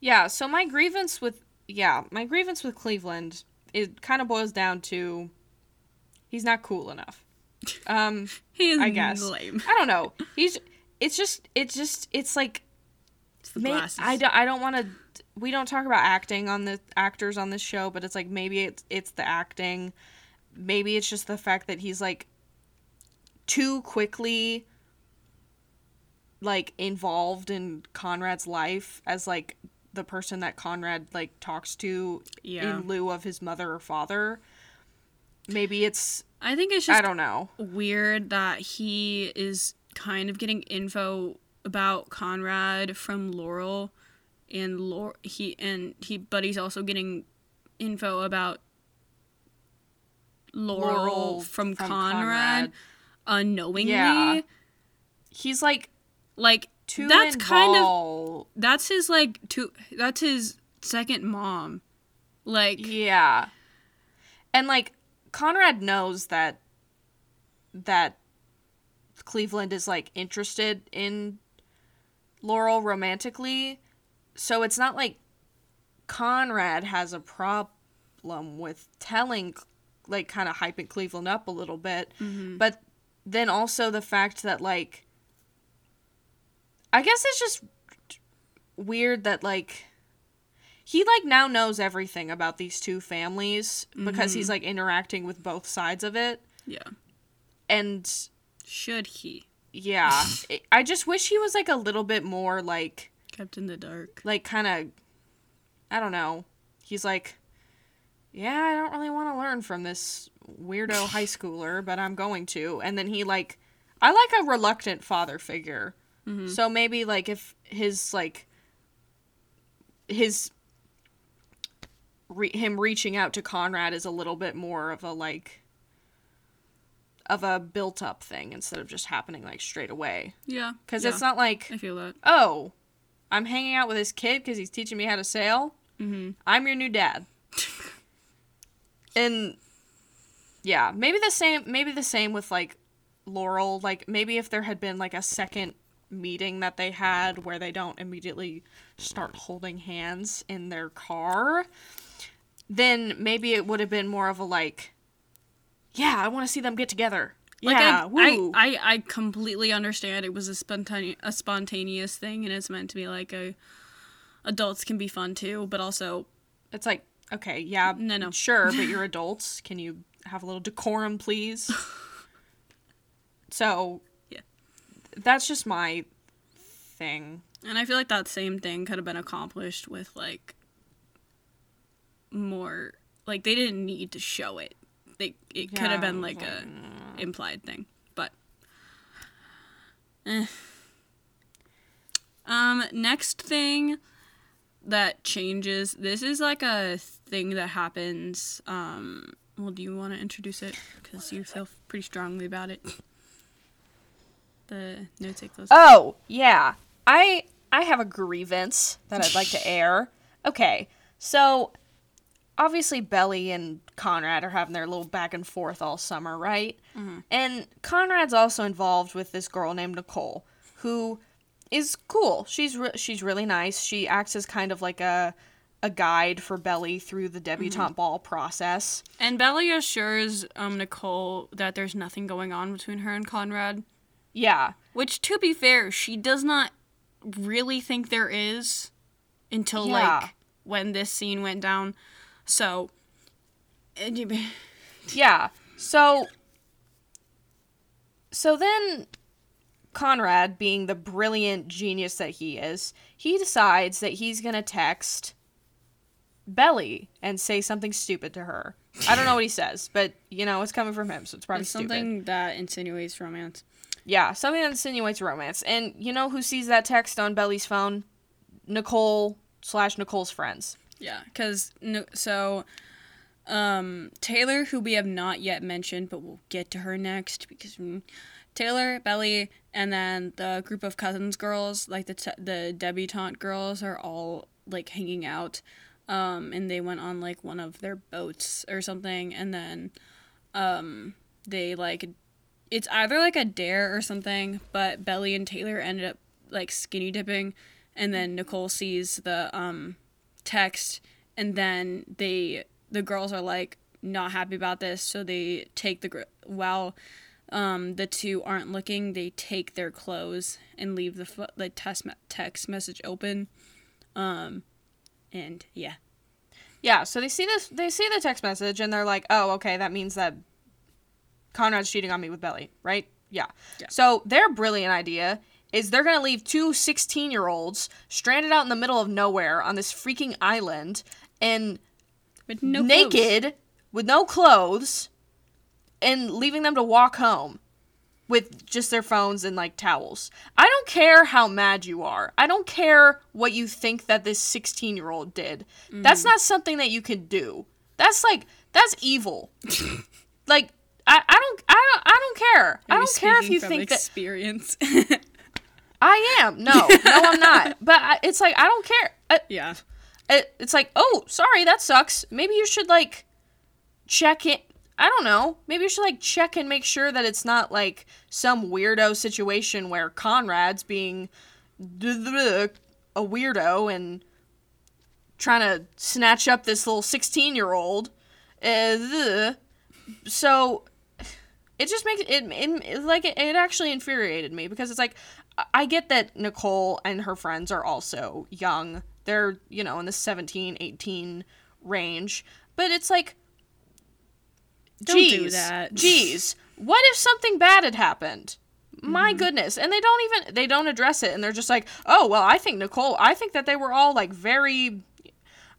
Speaker 2: Yeah, so my grievance with yeah, my grievance with Cleveland it kind of boils down to he's not cool enough. Um
Speaker 1: he is
Speaker 2: I guess.
Speaker 1: lame
Speaker 2: I don't know. He's it's just it's just it's like
Speaker 1: it's the
Speaker 2: may, I don't I don't want to we don't talk about acting on the actors on this show, but it's like maybe it's it's the acting. Maybe it's just the fact that he's like too quickly like involved in Conrad's life as like the person that Conrad like talks to
Speaker 1: yeah
Speaker 2: in lieu of his mother or father. Maybe it's
Speaker 1: i think it's
Speaker 2: I don't know.
Speaker 1: weird that he is kind of getting info about Conrad from Laurel and Laurel he and he but he's also getting info about Laurel,
Speaker 2: Laurel
Speaker 1: from,
Speaker 2: from
Speaker 1: Conrad,
Speaker 2: Conrad.
Speaker 1: unknowingly.
Speaker 2: Yeah. He's like
Speaker 1: Like
Speaker 2: too
Speaker 1: that's kind of that's his like two that's his second mom. Like
Speaker 2: Yeah. And like Conrad knows that that Cleveland is like interested in Laurel romantically. So it's not like Conrad has a problem with telling, like, kind of hyping Cleveland up a little bit.
Speaker 1: Mm-hmm.
Speaker 2: But then also the fact that, like, I guess it's just weird that, like, he, like, now knows everything about these two families because he's, like, interacting with both sides of it.
Speaker 1: Yeah.
Speaker 2: And
Speaker 1: Should he?
Speaker 2: yeah, I just wish he was, like, a little bit more, like,
Speaker 1: Kept in the dark.
Speaker 2: like kind of I don't know. He's like, "Yeah, I don't really want to learn from this weirdo high schooler, but I'm going to." And then he like I like a reluctant father figure. Mm-hmm. So maybe like if his like his re- him reaching out to Conrad is a little bit more of a like of a built up thing instead of just happening like straight away.
Speaker 1: Yeah.
Speaker 2: Cuz
Speaker 1: yeah.
Speaker 2: it's not like
Speaker 1: I feel that.
Speaker 2: oh, I'm hanging out with this kid because he's teaching me how to sail.
Speaker 1: Mm-hmm.
Speaker 2: I'm your new dad. and yeah, maybe the same. Maybe the same with like Laurel. Like maybe if there had been like a second meeting that they had where they don't immediately start holding hands in their car, then maybe it would have been more of a like, yeah, I want to see them get together.
Speaker 1: Like
Speaker 2: yeah,
Speaker 1: I. I, I, I completely understand it was a spontaneous, a spontaneous thing, and it's meant to be like a. Adults can be fun too, but also
Speaker 2: It's like, okay, yeah,
Speaker 1: No, no.
Speaker 2: sure, but you're adults. Can you have a little decorum, please? so,
Speaker 1: Yeah.
Speaker 2: that's just my thing.
Speaker 1: And I feel like that same thing could have been accomplished with like more like they didn't need to show it. They it could have been like
Speaker 2: was
Speaker 1: a implied thing. But eh. Um next thing that changes this is like a thing that happens um well do you want to introduce it cuz you feel pretty strongly about it. The no take those.
Speaker 2: Oh, yeah. I I have a grievance that I'd like to air. Okay. So, obviously Belly and Conrad are having their little back and forth all summer, right? And Conrad's also involved with this girl named Nicole, who is cool. She's re- she's really nice. She acts as kind of like a a guide for Belly through the debutante ball process.
Speaker 1: And Belly assures um, Nicole that there's nothing going on between her and Conrad.
Speaker 2: Yeah.
Speaker 1: Which, to be fair, she does not really think there is until
Speaker 2: Yeah.
Speaker 1: like when this scene went down. So,
Speaker 2: Yeah. So so then Conrad, being the brilliant genius that he is, he decides that he's going to text Belly and say something stupid to her. I don't know what he says, but you know, it's coming from him, so it's probably
Speaker 1: it's
Speaker 2: stupid.
Speaker 1: something that insinuates romance.
Speaker 2: Yeah, something that insinuates romance. And you know who sees that text on Belly's phone? Nicole slash Nicole's friends.
Speaker 1: Yeah, because no, so um, Taylor, who we have not yet mentioned, but we'll get to her next because mm, Taylor, Belly, and then the group of cousins girls, like the t- the debutante girls, are all like hanging out, um, and they went on like one of their boats or something, and then um, they like it's either like a dare or something, but Belly and Taylor ended up like skinny dipping, and then Nicole sees the um text and then they the girls are like not happy about this so they take the gr- while um the two aren't looking they take their clothes and leave the fo- the test me- text message open um and yeah
Speaker 2: Yeah, so they see this they see the text message and they're like, "Oh, okay, that means that Conrad's cheating on me with Belly, right?" Yeah.
Speaker 1: Yeah.
Speaker 2: So their brilliant idea is they're going to leave two 16-year-olds stranded out in the middle of nowhere on this freaking island and
Speaker 1: but no clothes.
Speaker 2: naked with no clothes and leaving them to walk home with just their phones and like towels. I don't care how mad you are. I don't care what you think that this 16 year old did. That's mm. not something that you can do. That's like, that's evil. like, I, I don't I don't I don't care. I
Speaker 1: Are you
Speaker 2: don't care if you think that
Speaker 1: experience
Speaker 2: I am. No, no, I'm not. But I, it's like I don't care. Uh,
Speaker 1: yeah
Speaker 2: it, it's like, oh, sorry, that sucks. Maybe you should like check it. I don't know. Maybe you should like check and make sure that it's not like some weirdo situation where Conrad's being a weirdo and trying to snatch up this little 16 year old. Uh, so it just makes it, it, it like it, it actually infuriated me because it's like I get that Nicole and her friends are also young. They're, you know, in the 17, 18 range. But it's like
Speaker 1: Don't
Speaker 2: geez,
Speaker 1: do that.
Speaker 2: Geez. What if something bad had happened? My mm-hmm. goodness. And they don't even they don't address it and they're just like, "Oh, well, I think Nicole, I think that they were all like very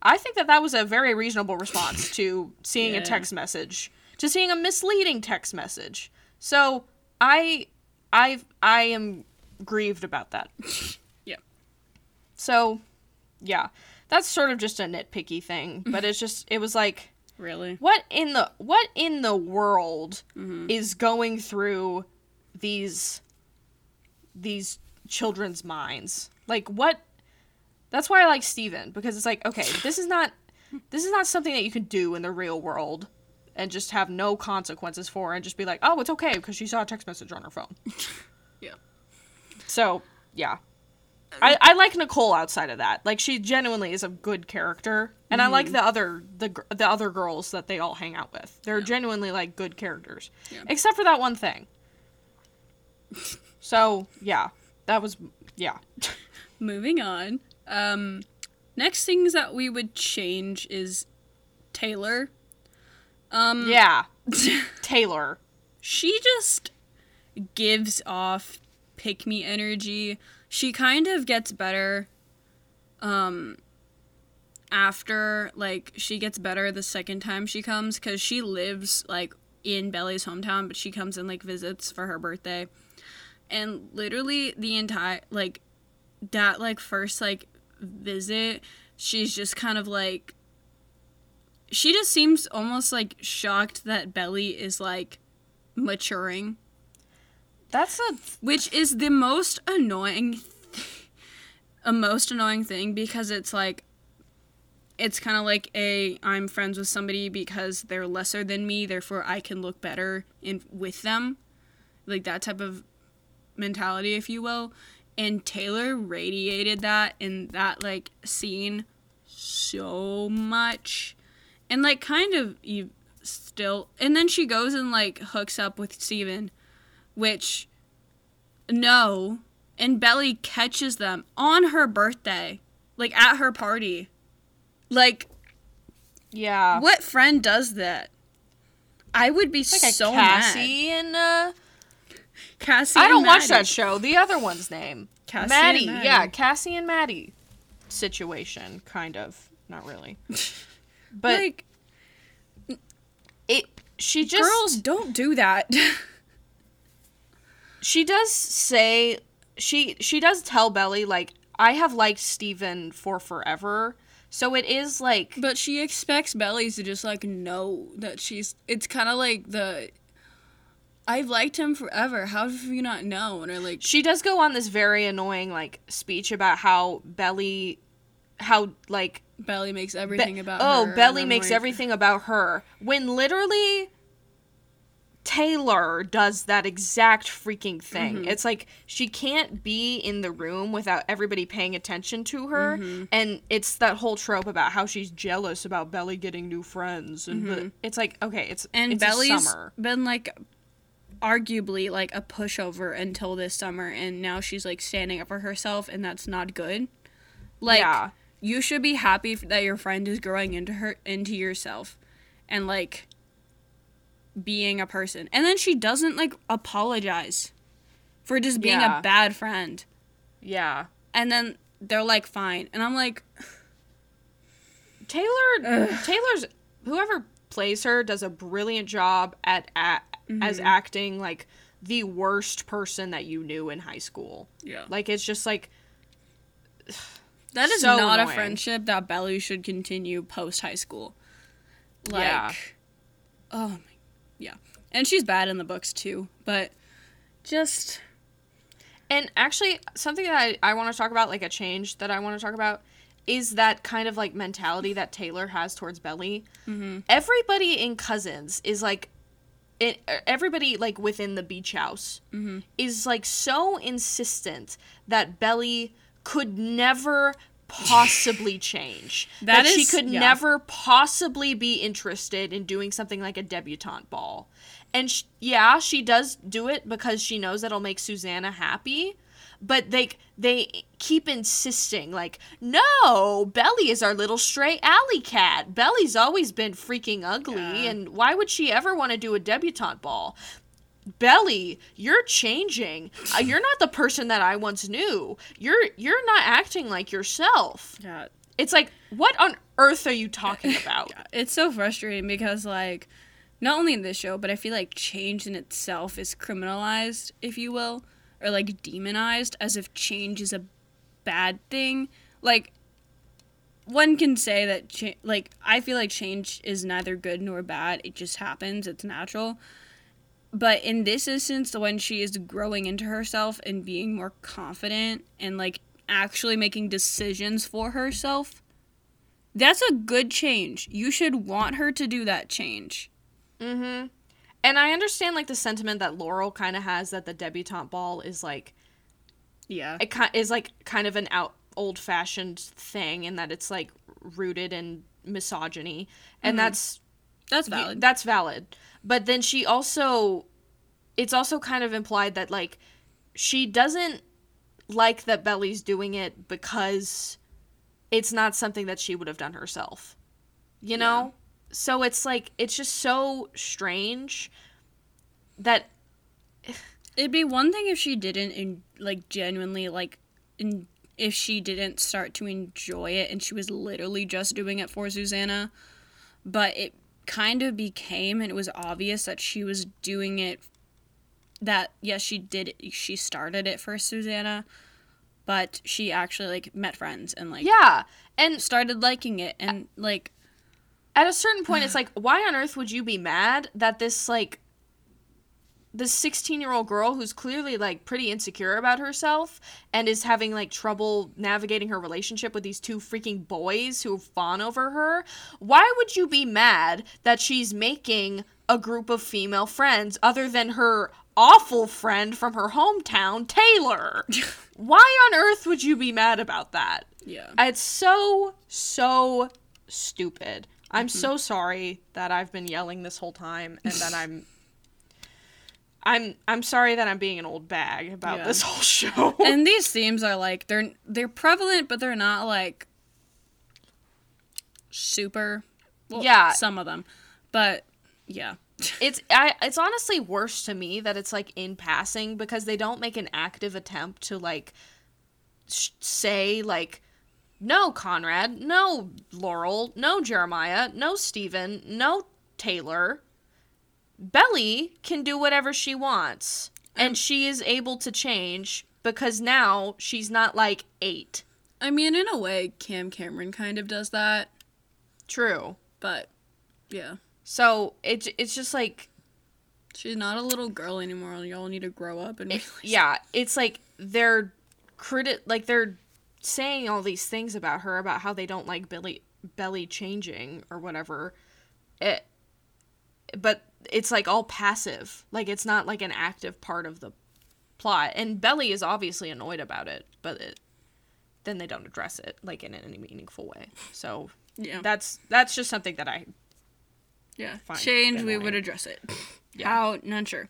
Speaker 2: I think that that was a very reasonable response to seeing a text message, to seeing a misleading text message. So, I I I am grieved about that.
Speaker 1: Yeah.
Speaker 2: So, yeah. That's sort of just a nitpicky thing, but it's just it was like
Speaker 1: Really?
Speaker 2: what in the what in the world
Speaker 1: Mm-hmm.
Speaker 2: is going through these these children's minds like what that's why i like steven because it's like okay this is not this is not something that you can do in the real world and just have no consequences for and just be like oh it's okay because she saw a text message on her phone. so yeah I, I like Nicole outside of that. Like she genuinely is a good character, and I
Speaker 1: Mm-hmm.
Speaker 2: like the other the the other girls that they all hang out with. They're genuinely like good characters,
Speaker 1: Yeah.
Speaker 2: except for that one thing. So yeah, that was yeah.
Speaker 1: Moving on. Um, next things that we would change is Taylor. Um,
Speaker 2: Yeah, Taylor.
Speaker 1: she just gives off pick me energy. She kind of gets better um after like she gets better the second time she comes cuz she lives like in Belly's hometown but she comes and like visits for her birthday. And literally the entire like that like first like visit she's just kind of like she just seems almost like shocked that Belly is like maturing,
Speaker 2: That's a
Speaker 1: which is the most annoying a most annoying thing because it's like it's kind of like a I'm friends with somebody because they're lesser than me, therefore I can look better in with them. Like that type of mentality if you will. And Taylor radiated that in that like scene so much. And like kind of you still and then she goes and like hooks up with Steven, which no, and Belly catches them on her birthday, like at her party. Like,
Speaker 2: yeah.
Speaker 1: what friend does that? I would be
Speaker 2: Like
Speaker 1: so mad.
Speaker 2: Cassie and uh
Speaker 1: Cassie.
Speaker 2: I don't watch that show. The other one's name.
Speaker 1: Cassie
Speaker 2: Maddie.
Speaker 1: and Maddie.
Speaker 2: Yeah, Cassie and Maddie situation, kind of. Not really. But
Speaker 1: like,
Speaker 2: it she just
Speaker 1: girls don't do that.
Speaker 2: she does say she she does tell Belly like I have liked Steven for forever. So it is like
Speaker 1: but she expects Belly to just like know that she's. It's kind of like the. I've liked him forever. How have you not known? Or like,
Speaker 2: she does go on this very annoying like speech about how Belly how like
Speaker 1: Belly makes
Speaker 2: Be-
Speaker 1: everything about
Speaker 2: oh,
Speaker 1: her.
Speaker 2: Belly makes
Speaker 1: like,
Speaker 2: everything about her. When literally Taylor does that exact freaking thing.
Speaker 1: Mm-hmm.
Speaker 2: It's like she can't be in the room without everybody paying attention to her.
Speaker 1: Mm-hmm.
Speaker 2: And it's that whole trope about how she's jealous about Belly getting new friends. And the- it's like, okay, it's,
Speaker 1: Mm-hmm. And
Speaker 2: it's
Speaker 1: Belly's
Speaker 2: summer.
Speaker 1: been like arguably like a pushover until this summer and now she's like standing up for herself and that's not good. Like
Speaker 2: Yeah.
Speaker 1: you should be happy that your friend is growing into her into yourself and like being a person. And then she doesn't like apologize for just being
Speaker 2: Yeah.
Speaker 1: a bad friend.
Speaker 2: Yeah.
Speaker 1: And then they're like fine. And I'm like
Speaker 2: Taylor Taylor's whoever plays her does a brilliant job at, at as
Speaker 1: Mm-hmm.
Speaker 2: acting like the worst person that you knew in high school.
Speaker 1: yeah.
Speaker 2: Like it's just like
Speaker 1: That is
Speaker 2: so
Speaker 1: not a friendship that Belly should continue post high school. Like,
Speaker 2: Yeah.
Speaker 1: oh my, yeah, and she's bad in the books too. But just
Speaker 2: and actually something that I, I want to talk about, like a change that I want to talk about, is that kind of like mentality that Taylor has towards Belly.
Speaker 1: Mm-hmm.
Speaker 2: Everybody in Cousins is like it, everybody like within the beach house is like so insistent that Belly could never possibly change.
Speaker 1: That
Speaker 2: that she could
Speaker 1: yeah.
Speaker 2: never possibly be interested in doing something like a debutante ball. And sh- yeah, she does do it because she knows that'll make Susannah happy. But they they keep insisting like, no, Belly is our little stray alley cat. Belly's always been freaking ugly,
Speaker 1: Yeah.
Speaker 2: and why would she ever want to do a debutante ball? Belly, you're changing. Uh, you're not the person that I once knew. You're you're not acting like yourself.
Speaker 1: Yeah.
Speaker 2: It's like, what on earth are you talking about?
Speaker 1: It's so frustrating because like not only in this show, but I feel like change in itself is criminalized, if you will, or like demonized as if change is a bad thing. Like one can say that cha- like I feel like change is neither good nor bad. It just happens. It's natural. But in this instance, when she is growing into herself and being more confident and like actually making decisions for herself, that's a good change. You should want her to do that change.
Speaker 2: Mm-hmm. And I understand like the sentiment that Laurel kind of has that the debutante ball is like
Speaker 1: Yeah.
Speaker 2: it ki- is like kind of an out old fashioned thing, and that it's like rooted in misogyny, and that's
Speaker 1: That's valid.
Speaker 2: that's valid. But then she also, it's also kind of implied that like she doesn't like that Belly's doing it because it's not something that she would have done herself. You know? So it's like it's just so strange that
Speaker 1: It'd be one thing if she didn't in, like genuinely like in, if she didn't start to enjoy it and she was literally just doing it for Susannah, but it kind of became and it was obvious that she was doing it that yes she did she started it for Susannah, but she actually like met friends and like
Speaker 2: yeah. And
Speaker 1: started liking it and like
Speaker 2: at a certain point it's like why on earth would you be mad that this like this 16 year old girl who's clearly like pretty insecure about herself and is having like trouble navigating her relationship with these two freaking boys who fawn over her why would you be mad that she's making a group of female friends other than her awful friend from her hometown taylor why on earth would you be mad about that
Speaker 1: yeah.
Speaker 2: it's so so stupid. I'm mm-hmm. so sorry that I've been yelling this whole time and that I'm I'm I'm sorry that I'm being an old bag about
Speaker 1: Yeah.
Speaker 2: this whole show.
Speaker 1: and these themes are like they're they're prevalent but they're not like super well,
Speaker 2: Yeah.
Speaker 1: some of them but yeah
Speaker 2: it's I it's honestly worse to me that it's like in passing because they don't make an active attempt to like sh- say like no Conrad, no Laurel, no Jeremiah, no Steven, no Taylor. Belly can do whatever she wants and she is able to change because now she's not like 8.
Speaker 1: i mean in a way cam cameron kind of does that
Speaker 2: True.
Speaker 1: but yeah
Speaker 2: So it it's just like
Speaker 1: she's not a little girl anymore y'all need to grow up and
Speaker 2: it- yeah, it's like they're credit like they're saying all these things about her about how they don't like Billy Belly changing or whatever. It it's like all passive. Like it's not like an active part of the plot. And Belly is obviously annoyed about it, but it, then they don't address it like in any meaningful way. So
Speaker 1: yeah
Speaker 2: that's that's just something that I
Speaker 1: yeah change we would address it
Speaker 2: Yeah.
Speaker 1: how not sure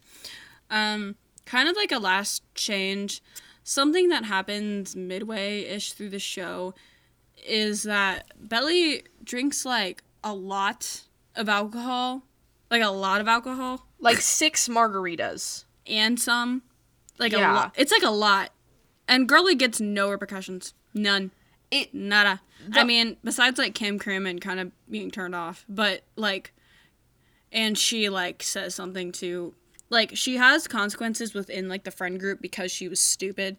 Speaker 1: um kind of like a last change something that happens midway ish through the show is that belly drinks like a lot of alcohol like a lot of alcohol.
Speaker 2: Like six margaritas.
Speaker 1: and some. Like
Speaker 2: Yeah.
Speaker 1: a lot it's like a lot. And girly gets no repercussions. None.
Speaker 2: It
Speaker 1: nada. i mean besides like kim and kind of being turned off but like and she like says something to like she has consequences within like the friend group because she was stupid.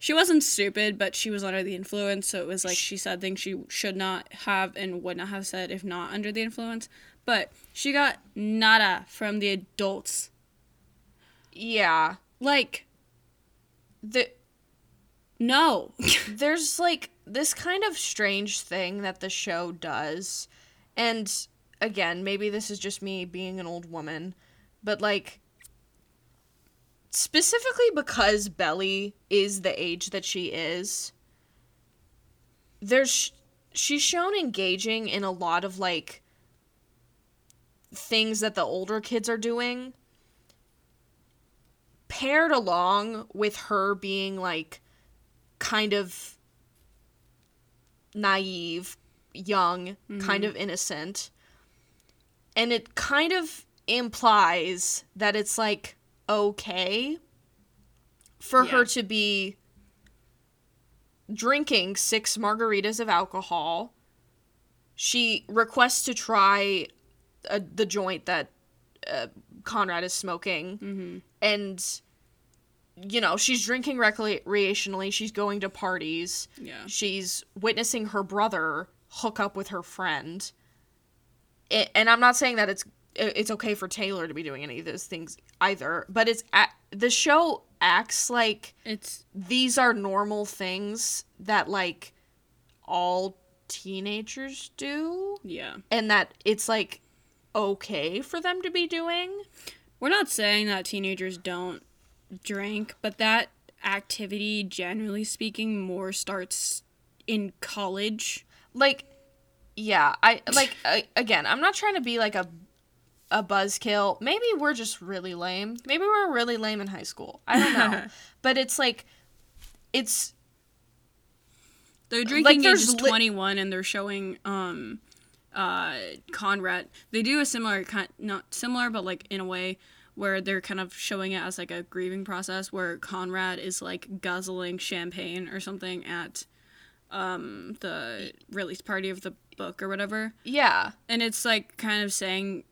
Speaker 1: She wasn't stupid but she was under the influence so it was like she said things she should not have and would not have said if not under the influence but she got nada from the adults
Speaker 2: yeah.
Speaker 1: like
Speaker 2: The
Speaker 1: no
Speaker 2: there's like this kind of strange thing that the show does and again maybe this is just me being an old woman but like specifically because belly is the age that she is there's she's shown engaging in a lot of like things that the older kids are doing paired along with her being like kind of naive, young, kind mm-hmm. of innocent. And it kind of implies that it's like okay for her to be drinking six margaritas of alcohol. She requests to try uh, the joint that uh, Conrad is smoking.
Speaker 1: Mm-hmm.
Speaker 2: And, you know, she's drinking recreationally. She's going to parties.
Speaker 1: Yeah.
Speaker 2: She's witnessing her brother hook up with her friend. I and I'm not saying that it's it's okay for Taylor to be doing any of those things either, but it's a- the show acts like
Speaker 1: It's
Speaker 2: these are normal things that like all teenagers do
Speaker 1: yeah.
Speaker 2: and that it's like okay for them to be doing.
Speaker 1: We're not saying that teenagers don't drink, but that activity, generally speaking, more starts in college.
Speaker 2: like yeah i like I, again i'm not trying to be like a a buzzkill maybe we're just really lame maybe we're really lame in high school i don't know but it's like it's
Speaker 1: They're drinking
Speaker 2: there's
Speaker 1: ages
Speaker 2: li-
Speaker 1: 21 and they're showing um uh Conrad. They do a similar kind not similar but like in a way where they're kind of showing it as like a grieving process where Conrad is like guzzling champagne or something at um the release party of the book or whatever.
Speaker 2: yeah
Speaker 1: And it's like kind of saying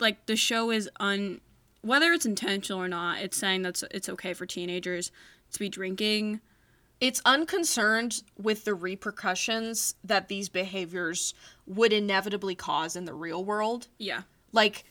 Speaker 1: like the show is un whether it's intentional or not, it's saying that it's okay for teenagers to be drinking.
Speaker 2: it's unconcerned with the repercussions that these behaviors would inevitably cause in the real world
Speaker 1: Yeah.
Speaker 2: like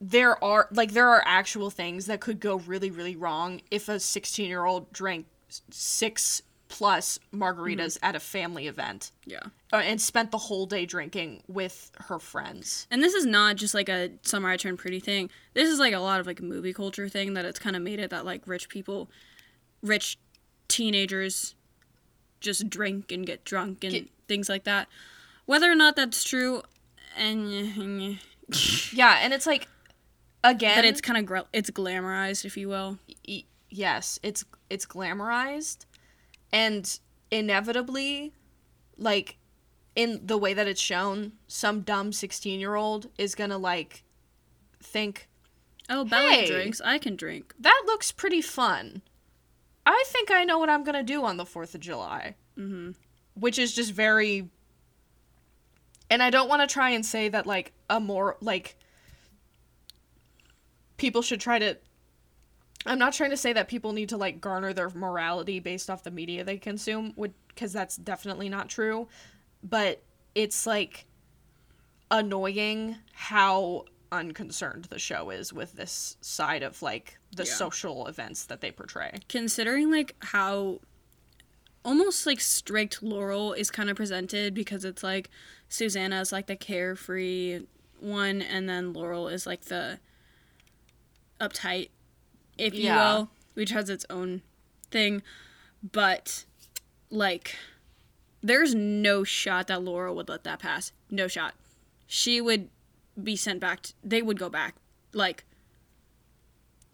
Speaker 2: there are like there are actual things that could go really really wrong if a 16 year old drank six plus margaritas at a family event
Speaker 1: Yeah.
Speaker 2: uh, and spent the whole day drinking with her friends
Speaker 1: And this is not just like a summer I turned pretty thing. This is like a lot of like movie culture thing that it's kind of made it that like rich people, rich teenagers, just drink and get drunk and
Speaker 2: Get-
Speaker 1: things like that. Whether or not that's true, and
Speaker 2: yeah and it's like again
Speaker 1: that it's kind of gr- it's glamorized, if you will.
Speaker 2: yes it's it's glamorized and inevitably like in the way that it's shown some dumb 16 year old is gonna like think
Speaker 1: Oh, Belly
Speaker 2: Hey.
Speaker 1: drinks. I can drink.
Speaker 2: that looks pretty fun. I think I know what I'm gonna do on the Fourth of July,
Speaker 1: Mm-hmm.
Speaker 2: which is just very. And I don't want to try and say that like a more like. People should try to. I'm not trying to say that people need to like garner their morality based off the media they consume, would because that's definitely not true. But it's like annoying how unconcerned the show is with this side of like the
Speaker 1: Yeah.
Speaker 2: social events that they portray.
Speaker 1: considering like how almost like strict Laurel is kind of presented because it's like Susannah is like the carefree one and then Laurel is like the uptight if you
Speaker 2: Yeah.
Speaker 1: will which has its own thing. But like there's no shot that Laurel would let that pass. No shot. She would be sent back to, they would go back. Like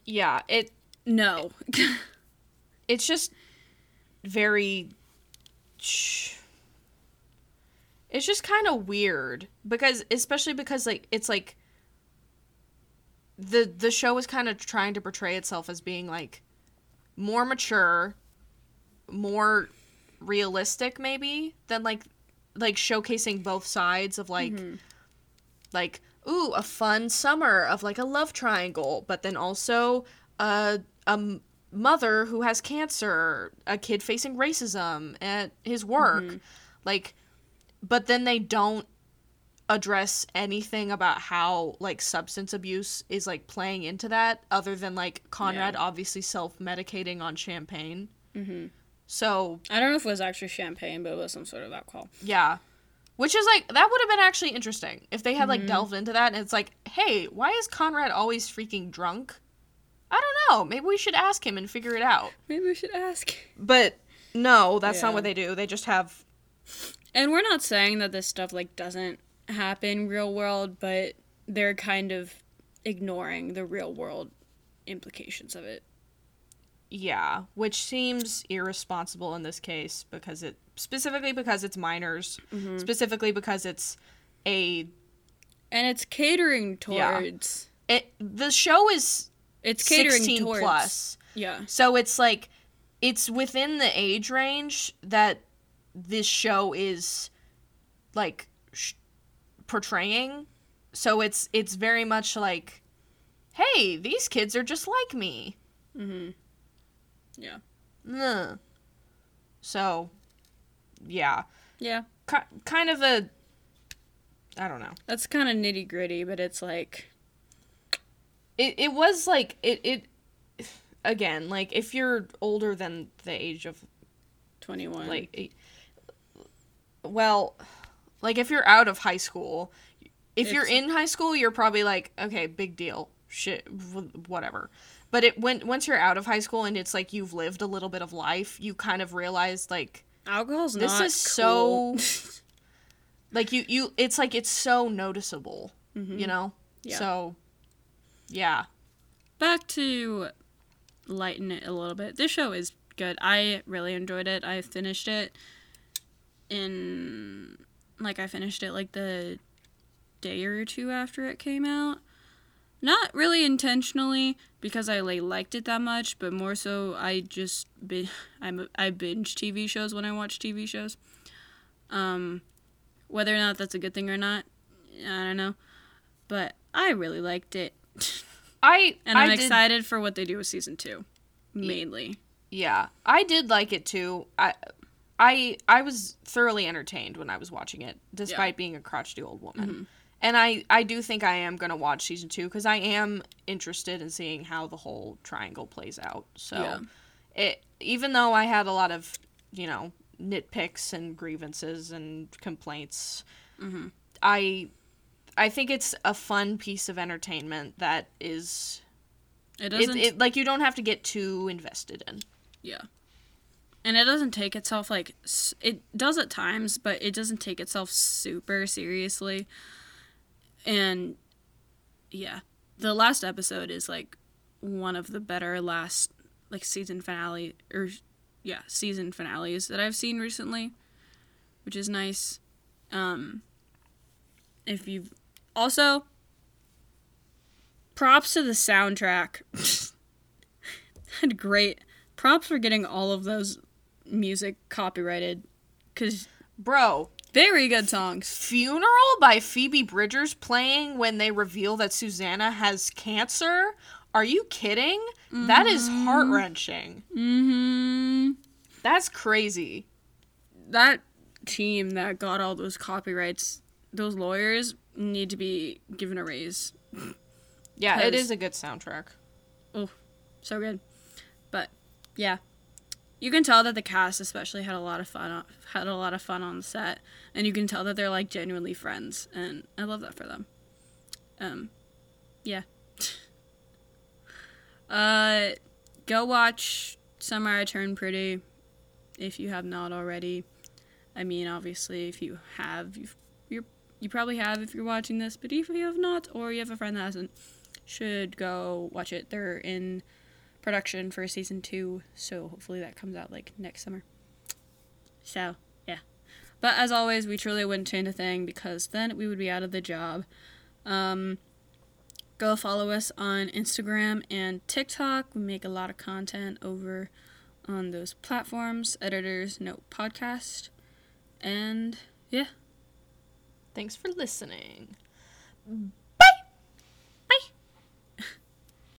Speaker 2: Yeah, it
Speaker 1: no.
Speaker 2: It's just very it's just kind of weird because especially because like it's like the the show is kind of trying to portray itself as being like more mature more realistic maybe than like like showcasing both sides of like mm-hmm. like ooh a fun summer of like a love triangle but then also uh, a a mother who has cancer a kid facing racism at his work. Mm-hmm. Like but then they don't address anything about how like substance abuse is like playing into that other than like conrad
Speaker 1: Yeah.
Speaker 2: obviously self-medicating on champagne mm-hmm. so
Speaker 1: I don't know if it was actually champagne but it was some sort of alcohol
Speaker 2: yeah. Which is like that would have been actually interesting if they had like delved into that and it's like, "Hey, why is Conrad always freaking drunk?" I don't know. Maybe we should ask him and figure it out.
Speaker 1: Maybe we should ask.
Speaker 2: But no, that's not what they do. They just have
Speaker 1: And we're not saying that this stuff like doesn't happen real world, but they're kind of ignoring the real world implications of it.
Speaker 2: Yeah, which seems irresponsible in this case because it specifically because it's minors,
Speaker 1: Mm-hmm.
Speaker 2: specifically because it's a
Speaker 1: And it's catering
Speaker 2: Yeah.
Speaker 1: towards
Speaker 2: it the show is
Speaker 1: it's catering
Speaker 2: 16
Speaker 1: towards
Speaker 2: plus.
Speaker 1: Yeah.
Speaker 2: So it's like it's within the age range that this show is like sh- portraying. So it's it's very much like hey, these kids are just like me.
Speaker 1: Mhm. Yeah.
Speaker 2: Ugh. So yeah,
Speaker 1: Yeah.
Speaker 2: Ki- kind of a I don't know.
Speaker 1: That's kind of nitty-gritty, but it's like
Speaker 2: It it was like it it again, like if you're older than the age of
Speaker 1: 21.
Speaker 2: like eight- well like if you're out of high school if you're in high school you're probably like okay big deal shit whatever but it when once you're out of high school and it's like you've lived a little bit of life you kind of realize like
Speaker 1: alcohol's
Speaker 2: this is
Speaker 1: cool.
Speaker 2: like you you it's like it's so noticeable you know
Speaker 1: Mm-hmm. Yeah.
Speaker 2: so yeah
Speaker 1: back to lighten it a little bit. This show is good. I really enjoyed it. I finished it in like I finished it like the day or two after it came out. Not really intentionally because I like liked it that much, but more so I just bin- I'm I binge TV shows when I watch TV shows. Um, whether or not that's a good thing or not, I don't know. But I really liked it.
Speaker 2: i
Speaker 1: And
Speaker 2: I
Speaker 1: I'm
Speaker 2: did-
Speaker 1: excited for what they do with season two, mainly.
Speaker 2: Yeah, I did like it too. I I I was thoroughly entertained when I was watching it, despite being a crotchety old woman.
Speaker 1: Mm-hmm.
Speaker 2: And I I do think I am gonna watch season two because I am interested in seeing how the whole triangle plays out. So,
Speaker 1: Yeah.
Speaker 2: it even though I had a lot of you know nitpicks and grievances and complaints,
Speaker 1: Mm-hmm.
Speaker 2: I I think it's a fun piece of entertainment that is
Speaker 1: It
Speaker 2: it,
Speaker 1: doesn't,
Speaker 2: it like you don't have to get too invested in.
Speaker 1: yeah, and it doesn't take itself like it does at times, but it doesn't take itself super seriously. And yeah, the last episode is like one of the better last like season finale or yeah season finales that I've seen recently, which is nice. Um, if you've also props to the soundtrack. had great props for getting all of those music copyrighted because
Speaker 2: Bro,
Speaker 1: very good songs.
Speaker 2: Funeral by Phoebe Bridgers playing when they reveal that Susannah has cancer? Are you kidding? That is heart wrenching.
Speaker 1: Mm-hmm.
Speaker 2: That's crazy.
Speaker 1: That team that got all those copyrights, those lawyers need to be given a raise.
Speaker 2: Yeah, it is a good soundtrack. Oh.
Speaker 1: So good, but yeah, you can tell that the cast especially had a lot of fun. Had a lot of fun on the set, and you can tell that they're like genuinely friends, and I love that for them. Um, yeah. uh, go watch Summer I Turned Pretty, if you have not already. I mean, obviously, if you have, you've, you're you probably have if you're watching this, but if you have not, or you have a friend that hasn't, should go watch it. They're in production for season two, so hopefully that comes out like next summer. So, yeah. But as always, we truly wouldn't change a thing because then we would be out of the job. Um, go follow us on Instagram and TikTok. We make a lot of content over on those platforms. Editors Note Podcast. And yeah.
Speaker 2: Thanks for listening.